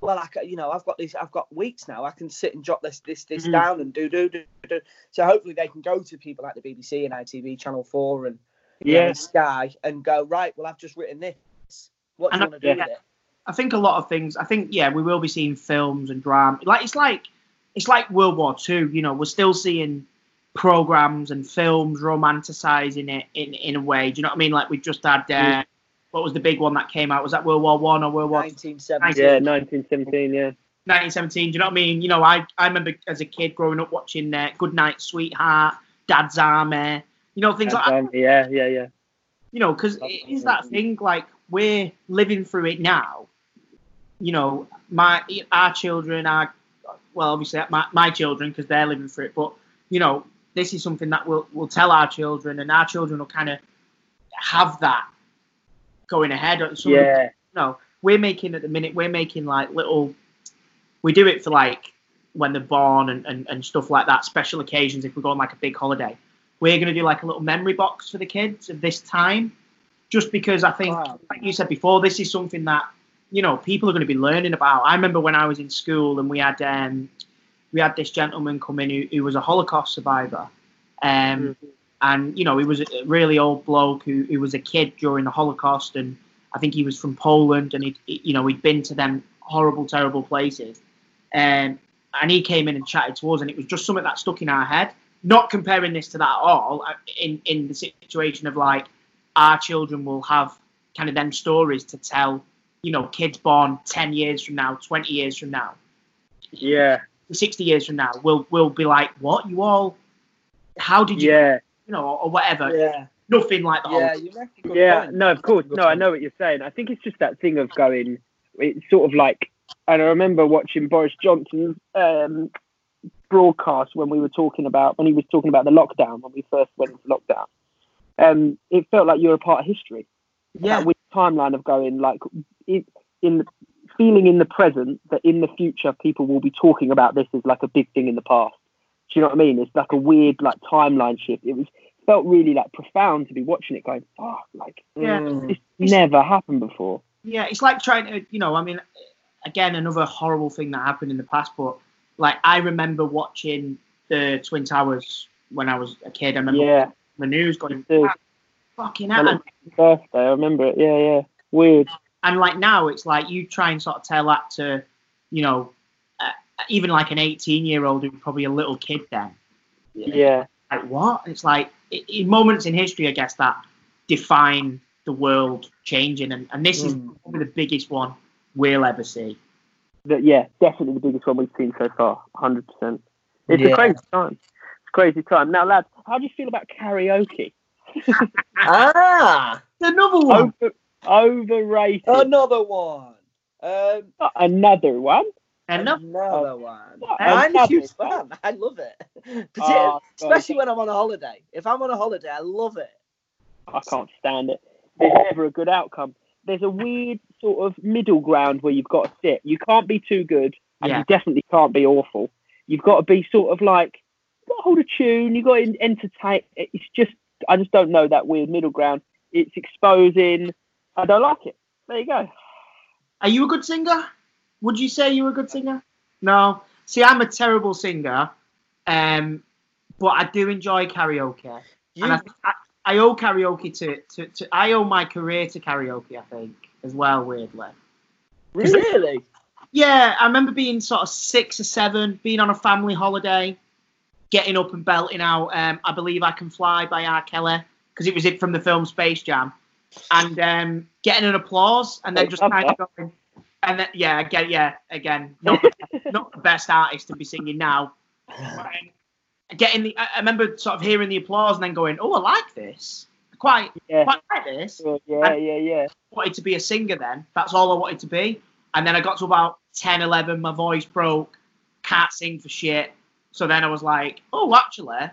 well, I, ca- you know, I've got these, I've got weeks now. I can sit and jot this, this, this Mhm. down and do, do, do, do. So hopefully they can go to people like the BBC and ITV, Channel Four, and know, Yeah. and Sky, and go right. Well, I've just written this. What do And you want to do yeah. with it? I think a lot of things. I think yeah, we will be seeing films and drama. Like it's like it's like World War Two. You know, we're still seeing programs and films romanticizing it in in a way. Do you know what I mean? Like we just had. Uh, what was the big one that came out? Was that World War One or World War 1970. Yeah, 1917, yeah. 1917. Do you know what I mean? You know, I I remember as a kid growing up watching uh, Good Night Sweetheart, Dad's Army. You know things like that. Um, yeah, yeah, yeah. you know, because it is that thing like we're living through it now. You know, my our children are well, obviously my, my children because they're living through it, but you know, this is something that we'll we'll tell our children, and our children will kind of have that going ahead. Something- Yeah. no, we're making at the minute we're making like little. We do it for like when they're born and, and, and stuff like that, special occasions. If we go on like a big holiday, we're going to do like a little memory box for the kids of this time, just because I think, like you said before, this is something that you know people are going to be learning about. I remember when I was in school and we had um, we had this gentleman come in who, who was a Holocaust survivor, um, and you know he was a really old bloke who, who was a kid during the Holocaust, and I think he was from Poland, and he you know he'd been to them horrible, terrible places, um, and he came in and chatted to us, and it was just something that stuck in our head. Not comparing this to that at all, uh, in in the situation of like our children will have kind of them stories to tell, you know, kids born ten years from now, twenty years from now, Yeah. Sixty years from now, will will be like, what you all, how did you, Yeah. you know, or, or whatever. Yeah. Nothing like the Yeah, whole. you make a good Yeah, point. no, of course. No, I know what you're saying. I think it's just that thing of going, it's sort of like, and I remember watching Boris Johnson's um, broadcast when we were talking about, when he was talking about the lockdown, when we first went into lockdown. Um, it felt like you're a part of history. Yeah. That weird timeline of going, like, it, in the, feeling in the present that in the future people will be talking about this as like a big thing in the past. Do you know what I mean? It's like a weird like timeline shift. It was felt really like profound to be watching it going, oh, like Yeah. this never happened before. Yeah, it's like trying to, you know, I mean, again, another horrible thing that happened in the past, but like I remember watching the Twin Towers when I was a kid. I remember Yeah. the news going, too. "Ah, fucking And hell. birthday, I remember it. Yeah, yeah. Weird. And like now, it's like you try and sort of tell that to, you know, uh, even like an 18 year old who's probably a little kid then. Yeah. Like, what? It's like i in moments in history, I guess, that define the world changing. And, and this is Mm. probably the biggest one we'll ever see. But yeah, definitely the biggest one we've seen so far. Hundred percent. It's Yeah. a crazy time. It's a crazy time. Now, lads, how do you feel about karaoke? Ah, another one. Over, overrated. another one. Um, another one. Another. another one. Not I'm a huge one. fan. I love it, Partic- Oh, God. especially when I'm on a holiday. If I'm on a holiday, I love it. I can't stand it. There's never a good outcome. There's a weird sort of middle ground where you've got to sit. You can't be too good, and Yeah. you definitely can't be awful. You've got to be sort of like, you've got to hold a tune. You've got to entertain. It's just, I just don't know that weird middle ground. It's exposing. I don't like it. There you go. Are you a good singer? Would you say you're a good singer? No. See, I'm a terrible singer, um, but I do enjoy karaoke. You, And I, I, I owe karaoke to, to, to, I owe my career to karaoke, I think, as well, weirdly. really? Yeah, I remember being sort of six or seven, being on a family holiday, getting up and belting out um, I Believe I Can Fly by R. Kelly, because it was it from the film Space Jam. And um, getting an applause, and then just kind of going. And then yeah, again, yeah, again, not not the best artist to be singing now. Um, getting the, I remember sort of hearing the applause and then going, "Oh, I like this. I Quite, Yeah. quite like this." Yeah, yeah, yeah, yeah. wanted to be a singer then. That's all I wanted to be. And then I got to about 10, 11, my voice broke, can't sing for shit. So then I was like, oh, actually.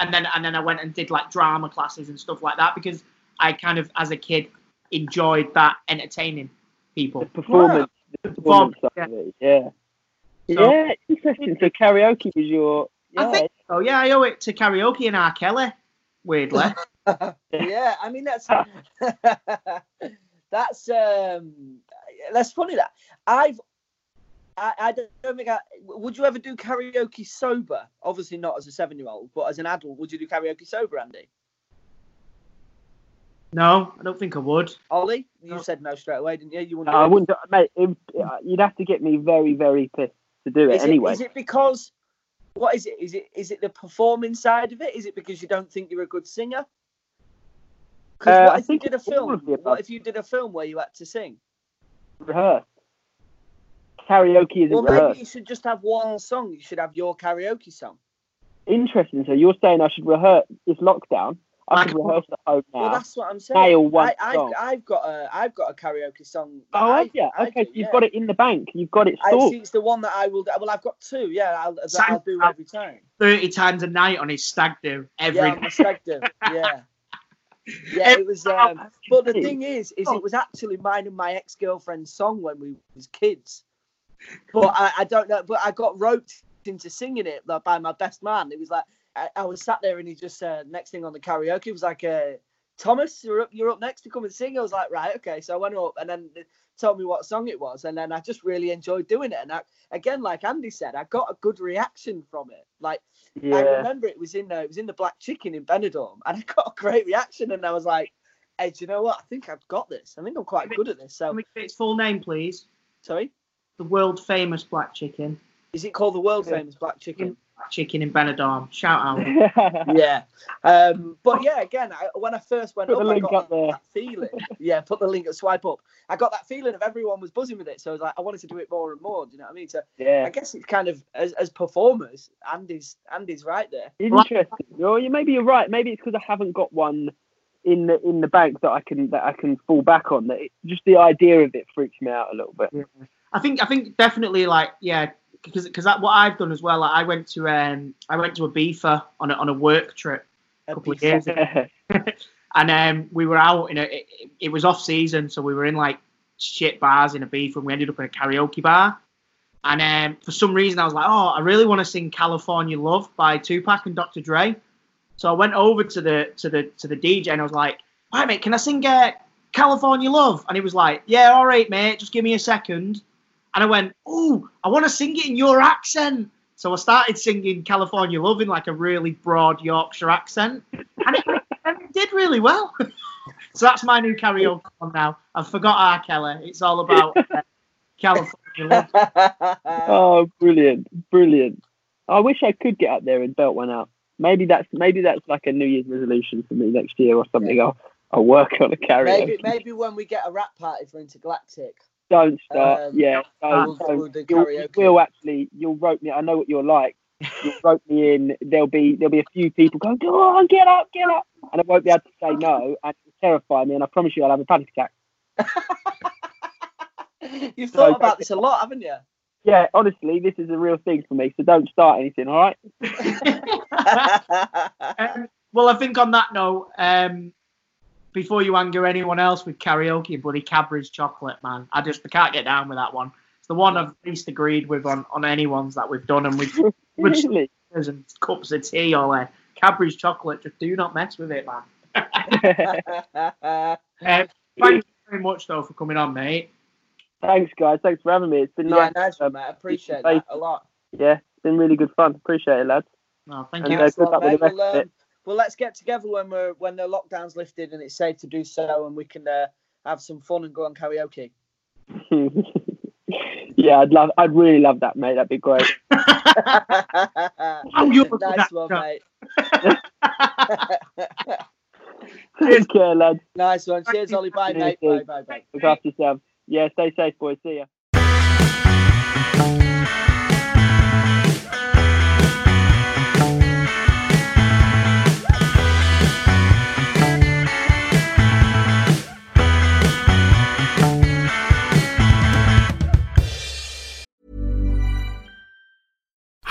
And then and then I went and did like drama classes and stuff like that because I kind of, as a kid, enjoyed that entertaining people. The performance, the performance Perform- side of it. Yeah. So- yeah, interesting. So karaoke was your. Yeah. I think so. Yeah, I owe it to karaoke and R. Kelly, weirdly. yeah, I mean that's that's um that's funny that I've I, I don't think I would you ever do karaoke sober? Obviously not as a seven year old, but as an adult, would you do karaoke sober, Andy? No, I don't think I would. Ollie, you No. said no straight away, didn't you? You wouldn't. No, I wouldn't, mate. It, you'd have to get me very, very pissed to do it Is anyway. It, is it because what is it? Is it is it the performing side of it? Is it because you don't think you're a good singer? Because Uh, what I if you think did a film? of the above. What if you did a film where you had to sing? Rehearse. Karaoke isn't Well, maybe rehearsed. you should just have one song. You should have your karaoke song. Interesting. So you're saying I should rehearse? It's lockdown. I Like could a- rehearse at home now. Well, that's what I'm saying. Nail one I, I've. I've got a I've got a karaoke song. that oh, I, have you? I Okay, do, so you've yeah. got it in the bank. You've got it I stored. see it's the one that I will. Well, I've got two. Yeah, I'll, that Sang- I'll do every time. 30 times a night on his stag do every Yeah, I'm a stag do. Yeah. Yeah, it was. Um, but the thing is, is it was actually mine and my ex girlfriend's song when we was kids. But I, I don't know. But I got roped into singing it by my best man. It was like I, I was sat there and he just uh, next thing on the karaoke was like, uh, "Thomas, you're up. You're up next to come and sing." I was like, "Right, okay." So I went up and then they told me what song it was, and then I just really enjoyed doing it. And I, again, like Andy said, I got a good reaction from it. Like I remember it was in uh, it was in the Black Chicken in Benidorm, and I got a great reaction, and I was like, "Hey, do you know what? I think I've got this. I think I'm quite good at this." Can So, we get its full name, please? sorry, The world famous black chicken. is it called the world famous Black Chicken? Black chicken in Benidorm. Shout out. yeah. Um, but yeah, again, I, when I first went Put up, the I got up that, there. that feeling. Yeah, put the link, at swipe up. I got that feeling of everyone was buzzing with it, so I was like, I wanted to do it more and more. Do you know what I mean? So yeah. I guess it's kind of as, as performers, Andy's Andy's right there. Interesting. Well, you maybe you're right. Maybe it's because I haven't got one in the in the bank that I can that I can fall back on. That it, just the idea of it freaks me out a little bit. I think I think definitely like yeah because because that what I've done as well. Like, I went to um I went to Ibiza on a on a work trip a couple of years ago, and um we were out in a it, it was off season, so we were in like shit bars in a Ibiza, and we ended up in a karaoke bar. And um, for some reason, I was like, oh, I really want to sing "California Love" by Tupac and Dr. Dre. So I went over to the to the to the DJ and I was like, "Hi mate, can I sing uh, California Love?" And he was like, "Yeah, all right, mate. Just give me a second. And I went, "Oh, I want to sing it in your accent." So I started singing California Love in like a really broad Yorkshire accent, and it, and it did really well. so that's my new karaoke song now. I've forgot R. Kelly. It's all about uh, California Love. oh, brilliant, brilliant. I wish I could get up there and belt one out. Maybe that's maybe that's like a New Year's resolution for me next year or something. I'll I'll work on a karaoke. maybe maybe when we get a rap party for Intergalactic, Don't start. Um, yeah, we'll, don't, we'll do don't. You'll, you karaoke. will actually. You'll rope me. I know what you're like. You'll rope me in. There'll be there'll be a few people going, "Go on, get up, get up," and I won't be able to say no, and it'll terrify me. And I promise you, I'll have a panic attack. You've thought No, about this a lot, haven't you? Yeah, honestly, this is a real thing for me. So don't start anything. All right. Um, well, I think on that note, um, before you anger anyone else with karaoke, bloody Cadbury's chocolate, man, I just I can't get down with that one. It's the one I've least agreed with on, on any ones that we've done, and we've which Really? and cups of tea or uh, Cadbury's chocolate. Just do not mess with it, man. Um, thank you very much though for coming on, mate. Thanks, guys. Thanks for having me. It's been yeah, nice. nice one, um, mate. I appreciate face- that a lot. Yeah, it's been really good fun. Appreciate it, lads. No, thank And, you. uh, good luck with the rest of it. Well, let's get together when we're when the lockdown's lifted and it's safe to do so, and we can uh, have some fun and go on karaoke. yeah, I'd love. I'd really love that, mate. That'd be great. Oh, you're nice one, that- mate. Take care, lads. Nice one. Cheers, Ollie. Bye, mate. Bye, bye, bye. Look after yourself. Yeah, stay safe, boys. See ya.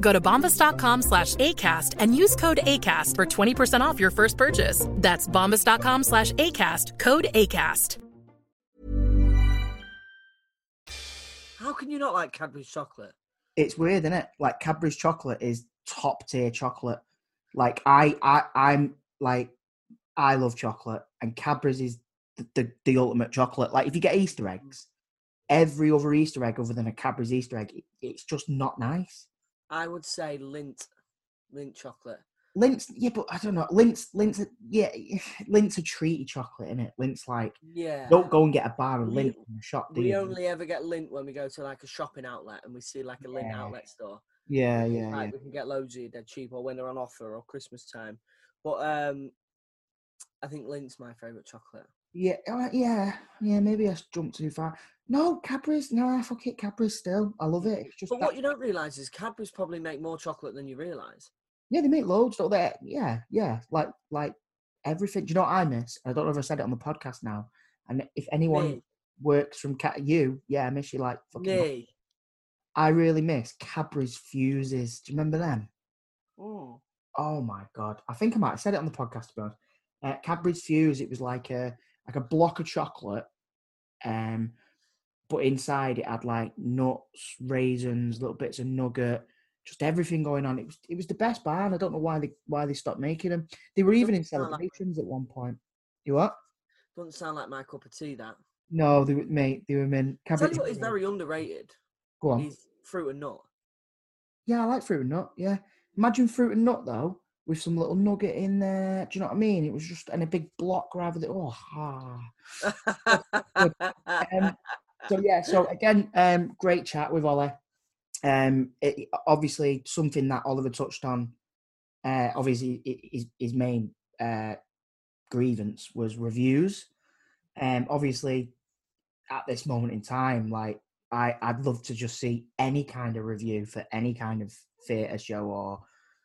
Go to bombas.com slash ACAST and use code ACAST for 20% off your first purchase. That's bombas.com slash ACAST, code ACAST. How can you not like Cadbury's chocolate? It's weird, isn't it? Like Cadbury's chocolate is top tier chocolate. Like I, I, I'm like, I love chocolate, and Cadbury's is the, the, the ultimate chocolate. Like if you get Easter eggs, every other Easter egg other than a Cadbury's Easter egg, it, it's just not nice. I would say Lindt, Lindt chocolate. Lindt's, yeah, but I don't know. Lindt's, Lindt's, yeah, Lindt's a treaty chocolate, isn't it? Lindt's like, Yeah. don't go and get a bar of Lindt in the shop, do We you? only ever get Lindt when we go to like a shopping outlet and we see like a Yeah. outlet store. Yeah, yeah, Like yeah. we can get loads of it dead cheap or when they're on offer or Christmas time. But um, I think Lindt's my favourite chocolate. Yeah, uh, yeah, yeah. Maybe I jumped too far. No, Cadbury's. No, I fuck it. Cadbury's still. I love it. It's just But that- what you don't realise is Cadbury's probably make more chocolate than you realise. yeah, they make loads. Don't they? Yeah, yeah. Like like everything. Do you know what I miss? I don't know if I said it on the podcast now. And if anyone Me. works from Cat, you, yeah, I miss you like fucking. much. Me. I really miss Cadbury's fuses. Do you remember them? Mm. Oh my god! I think I might have said it on the podcast. To be honest, uh, Cadbury's Fuse. It was like a like a block of chocolate, um, but inside it had like nuts, raisins, little bits of nugget, just everything going on. It was it was the best bar, and I don't know why they why they stopped making them. They were even in Doesn't like- celebrations at one point. You what? Doesn't sound like my cup of tea. That. No, they were mate. They were in. Tell you what is very underrated. Go on. Is fruit and nut. Yeah, I like fruit and nut. Yeah, imagine fruit and nut though, with some little nugget in there. Do you know what I mean? It was just in a big block rather than oh. Ah. um, so yeah, so again, um, great chat with Ollie. Um, it, obviously something that Oliver touched on. Uh, obviously, his his main uh, grievance was reviews. Um, obviously, at this moment in time, like I, I'd love to just see any kind of review for any kind of theatre show or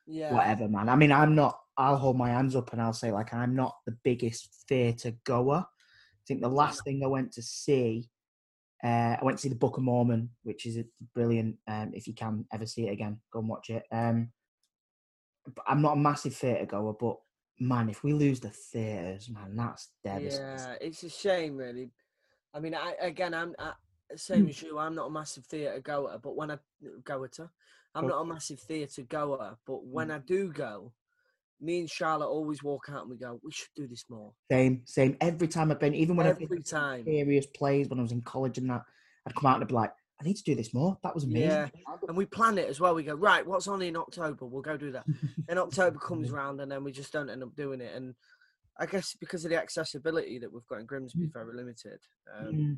Yeah. whatever, man. I mean, I'm not. I'll hold my hands up and I'll say like I'm not the biggest theatre goer. I think the last thing I went to see, uh, I went to see the Book of Mormon, which is a brilliant. Um, if you can ever see it again, go and watch it. Um, I'm not a massive theatre goer, but man, if we lose the theatres, man, that's devastating. Yeah, it's a shame, really. I mean, I again, I'm I, Hmm. same as you. I'm not a massive theatre goer, but when I goer to, I'm not a massive theatre goer. But when Mm. I do go, me and Charlotte always walk out and we go, we should do this more. Same, same. Every time I've been, even when I've Every been to time. serious plays when I was in college and that, I'd come out and I'd be like, I need to do this more. That was amazing. Yeah, and we plan it as well. We go right. What's on in October? We'll go do that. then October comes around and then we just don't end up doing it. And I guess because of the accessibility that we've got in Grimsby, is very limited. Um,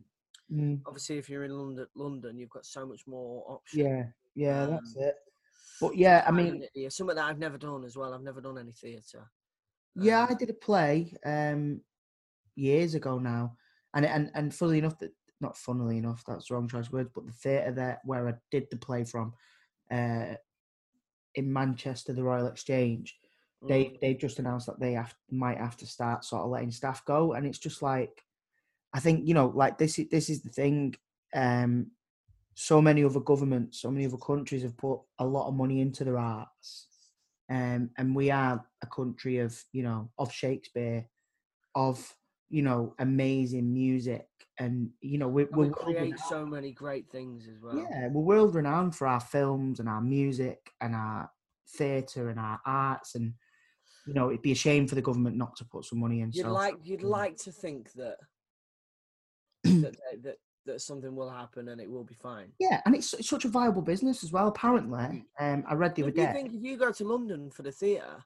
Mm, mm. Obviously, if you're in London, London, you've got so much more options. Yeah, yeah, that's Um, it. But yeah, I mean, something that I've never done as well. I've never done any theatre. yeah, I did a play um years ago now, and and and funnily enough, that not funnily enough, that's the wrong choice of words, but the theatre there where I did the play from, uh, in Manchester, the Royal Exchange, they they've just announced that they have might have to start sort of letting staff go, and it's just like, I think you know, like this is this is the thing. Um, so many other governments, so many other countries have put a lot of money into their arts, um, and we are a country of you know of Shakespeare, of you know amazing music, and you know we we're world create so many great things as well. yeah, we're world renowned for our films and our music and our theatre and our arts, and you know it'd be a shame for the government not to put some money in. You'd so, like you'd like to think that that, that that something will happen and it will be fine. yeah, and it's, it's such a viable business as well. Apparently, um, I read the other If you day. think if you go to London for the theatre,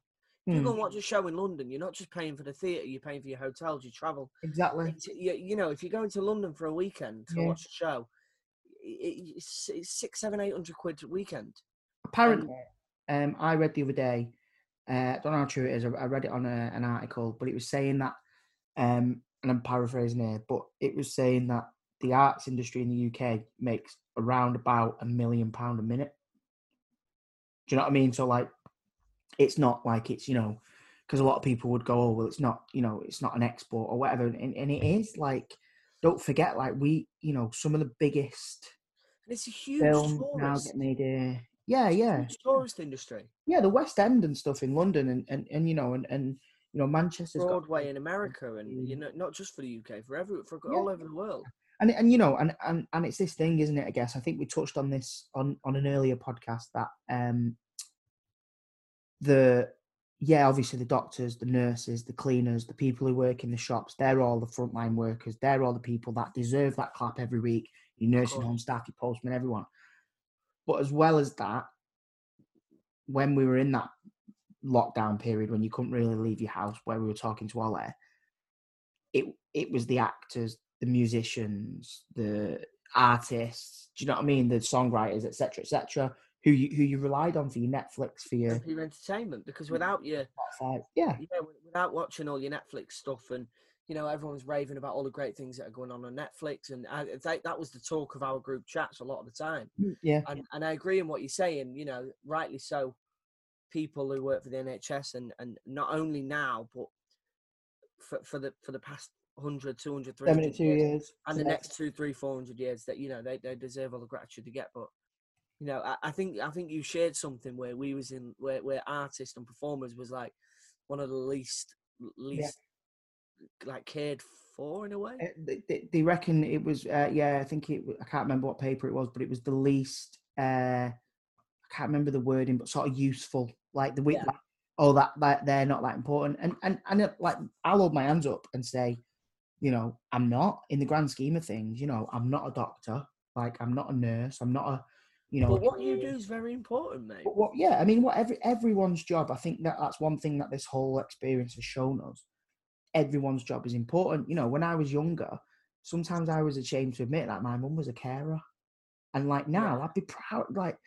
if you go Hmm. and watch a show in London, you're not just paying for the theatre, you're paying for your hotels, your travel. Exactly. You, you know, if you're going to London for a weekend to Yeah. watch a show, i- i- it's, it's six, seven, eight hundred quid a weekend. Apparently, um, I read the other day. Uh, I don't know how true it is. I I read it on a, an article, but it was saying that, um, and I'm paraphrasing here, but it was saying that the arts industry in the UK makes around about a million pound a minute. Do you know what I mean? So like, it's not like it's you know, because a lot of people would go, oh well, it's not you know, it's not an export or whatever, and, and it is like. Don't forget, like we, you know, some of the biggest And it's a huge films now get made here. Yeah, yeah, tourist industry. yeah, the West End and stuff in London and and, and you know and, and you know Manchester's got Broadway in America, and you know, not just for the UK, for every for Yeah. all over the world. And and you know and, and and it's this thing, isn't it? I guess I think we touched on this on on an earlier podcast that um the yeah obviously the doctors, the nurses, the cleaners, the people who work in the shops, they're all the frontline workers. They're all the people that deserve that clap every week. Your nursing home staff, your postman, everyone. But as well as that, when we were in that lockdown period when you couldn't really leave your house where we were talking to Ollie, it it was the actors, the musicians, the artists, do you know what I mean? The songwriters, etc., etc., who you who you relied on for your Netflix, for your your entertainment because without your. Yeah. yeah, wi- without watching all your Netflix stuff and you know everyone's raving about all the great things that are going on on Netflix and I, that, that was the talk of our group chats a lot of the time. Mm, yeah. And and I agree in what you're saying. You know, rightly so. People who work for the NHS and and not only now but for for the for the past 100, 200, 300 72 years. and the Yeah. next two, three, four hundred years that you know they, they deserve all the gratitude they get. But you know, I, I think I think you shared something where we was in where where artists and performers was like one of the least least like cared for in a way. Uh, they- they, they reckon it was uh, yeah i think it i can't remember what paper it was but it was the least uh i can't remember the wording but sort of useful like the Yeah. like, oh that, that they're not that important and and and it, like i'll hold my hands up and say you know i'm not in the grand scheme of things you know i'm not a doctor like i'm not a nurse i'm not a you know but what you do is very important, mate. but what, yeah, I mean, what every everyone's job. I think that that's one thing that this whole experience has shown us. Everyone's job is important. You know, when I was younger, sometimes I was ashamed to admit that my mum was a carer, and like now, I'd be proud. Like,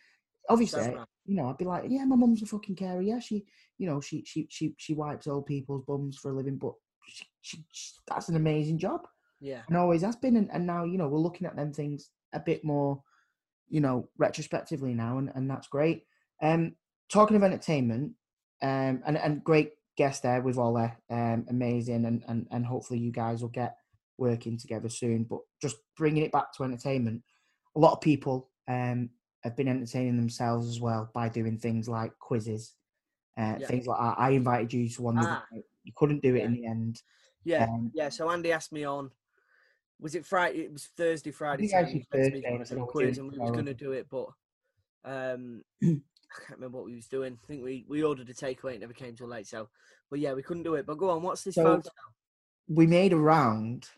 obviously, right. you know, I'd be like, yeah, my mum's a fucking carer. Yeah, she, you know, she she she she wipes old people's bums for a living, but she, she, that's an amazing job Yeah. and always has been. And, and now, you know, we're looking at them things a bit more, you know, retrospectively now, and, and that's great. Um, talking of entertainment, um, and, and great guest there with Ollie, um, amazing, and, and, and hopefully you guys will get working together soon. But just bringing it back to entertainment, a lot of people um, have been entertaining themselves as well by doing things like quizzes, uh, Yeah. things like that. I invited you to one. Ah. You couldn't do it in the end. Yeah, Um, yeah. So Andy asked me on. Was it Friday? It was Thursday, Friday. think I Saturday, said he said to me, Thursday, "Do you and wanna I said, do a "Oh, we're quiz, and we was going to do it, but um, I can't remember what we was doing. I think we we ordered a takeaway. It never came till late. So, but yeah, we couldn't do it. But go on. What's this So- photo? we made a round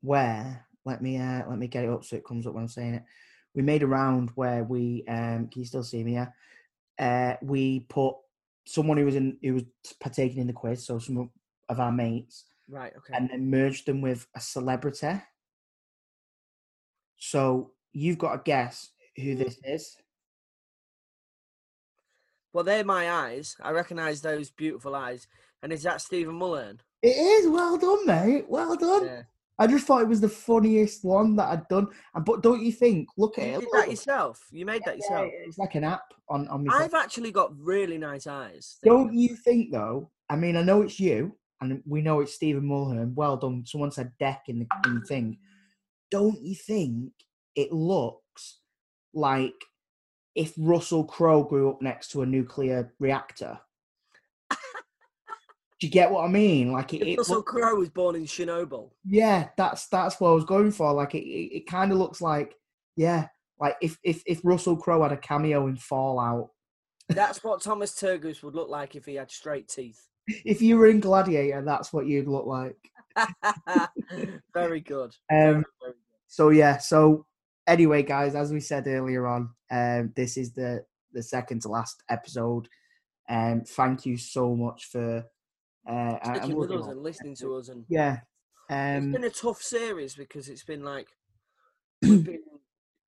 where let me uh, let me get it up so it comes up when I'm saying it. We made a round where we um can you still see me? Yeah. Uh, we put someone who was in who was partaking in the quiz, so some of our mates, Right. Okay. and then merge them with a celebrity. So you've got to guess who hmm. this is. Well, they're my eyes. I recognise those beautiful eyes. And is that Stephen Mulhern? It is well done, mate. Well done. Yeah. I just thought it was the funniest one that I'd done. And but don't you think? Look at You it. did that yourself. You made that Yeah, yourself. it's like an app on on my. I've actually got really nice eyes. Don't you think though? I mean, I know it's you, and we know it's Stephen Mulhern. Well done. Someone said Dec in the, in the thing. Don't you think it looks like if Russell Crowe grew up next to a nuclear reactor? Do you get what I mean? Like it, it Russell look- Crowe was born in Chernobyl. yeah, that's that's what I was going for. Like it, it, it kind of looks like yeah, like if if if Russell Crowe had a cameo in Fallout. That's what Thomas Turgoose would look like if he had straight teeth. If you were in Gladiator, that's what you'd look like. Very good. Very, Um, very so yeah, so anyway, guys, as we said earlier on, um, this is the the second to last episode. Um, thank you so much for uh, Sticking with us and listening to us, and yeah. it's been a tough series because it's been like we've been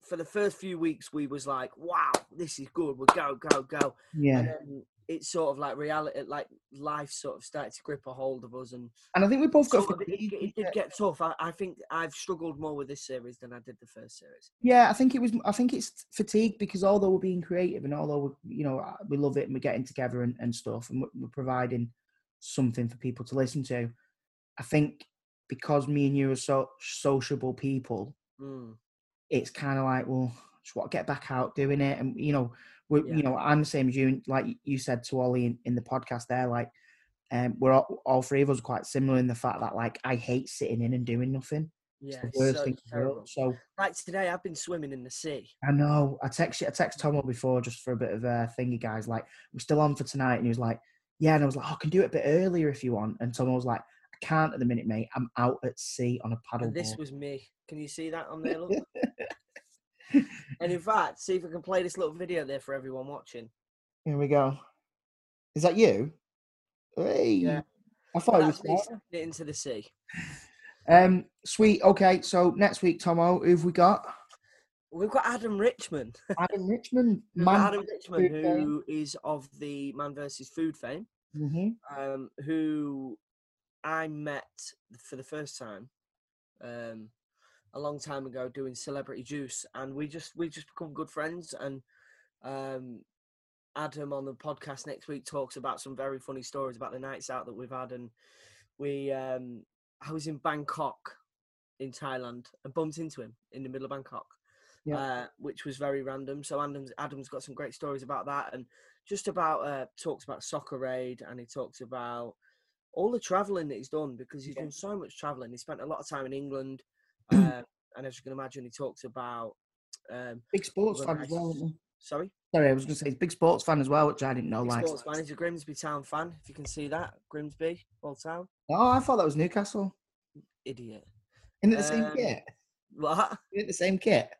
for the first few weeks we was like, wow, this is good, we'll go, go, go. Yeah. And it's sort of like reality, like life sort of started to grip a hold of us, and and I think we both got it, it, it did get tough. I, I think I've struggled more with this series than I did the first series. Yeah, I think it was. I think it's fatigue because although we're being creative and although we, you know uh, we love it and we're getting together and, and stuff and we're, we're providing something for people to listen to, I think because me and you are so sociable people, Mm. it's kind of like well, just want to get back out doing it, and you know, we Yeah. you know I'm the same as you. Like you said to Ollie in, in the podcast there, like um, we're all, all three of us quite similar in the fact that like I hate sitting in and doing nothing. Yeah, It's the worst so thing in the world. terrible. So. Like today, I've been swimming in the sea. I know. I text I text Tomo before just for a bit of a thingy, guys. Like, we're still on for tonight, and he was like, "Yeah," and I was like, oh, "I can do it a bit earlier if you want." And Tomo was like, "I can't at the minute, mate. I'm out at sea on a paddle And this was me. Can you see that on there? And in fact, see if we can play this little video there for everyone watching. Here we go. Is that you? Hey. Yeah. I thought it was. me Scott. sticking it into the sea. Um, sweet. Okay, so next week, Tomo, who've we got? We've got Adam Richman. Adam Richman, man. Adam Richman, who is of the Man versus Food fame, hmm um, who I met for the first time um, a long time ago doing Celebrity Juice, and we just we just become good friends. And um, Adam on the podcast next week talks about some very funny stories about the nights out that we've had, and we um, I was in Bangkok in Thailand and bumped into him in the middle of Bangkok Yeah. uh, which was very random. So Adam's Adam's got some great stories about that, and just about uh, talks about Soccer Aid, and he talks about all the traveling that he's done because he's done so much traveling. He spent a lot of time in England, uh, and as you can imagine, he talks about um, Big sports fan as well. isn't? Sorry, Sorry, I was going to say he's a big sports fan as well, which I didn't know. big Like, sports fan. He's a Grimsby Town fan. If you can see that, Grimsby, Old Town. oh, I thought that was Newcastle. Idiot. In the same Um, kit. What? In the same kit.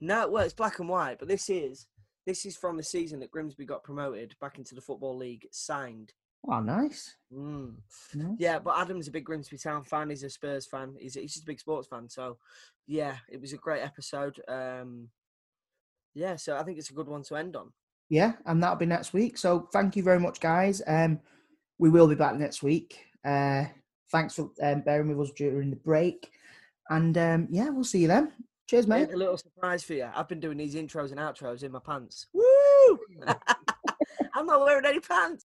No, well, it's black and white, but this is this is from the season that Grimsby got promoted back into the football league, signed. Oh, nice. Mm. Nice. Yeah, but Adam's a big Grimsby Town fan. He's a Spurs fan. He's, he's just a big sports fan. So, yeah, it was a great episode. Um, yeah, so I think it's a good one to end on. Yeah, and that'll be next week. So thank you very much, guys. Um, we will be back next week. Uh, thanks for um, bearing with us during the break, and um, yeah, we'll see you then. Cheers, mate. A little surprise for you. I've been doing these intros and outros in my pants. Woo! I'm not wearing any pants.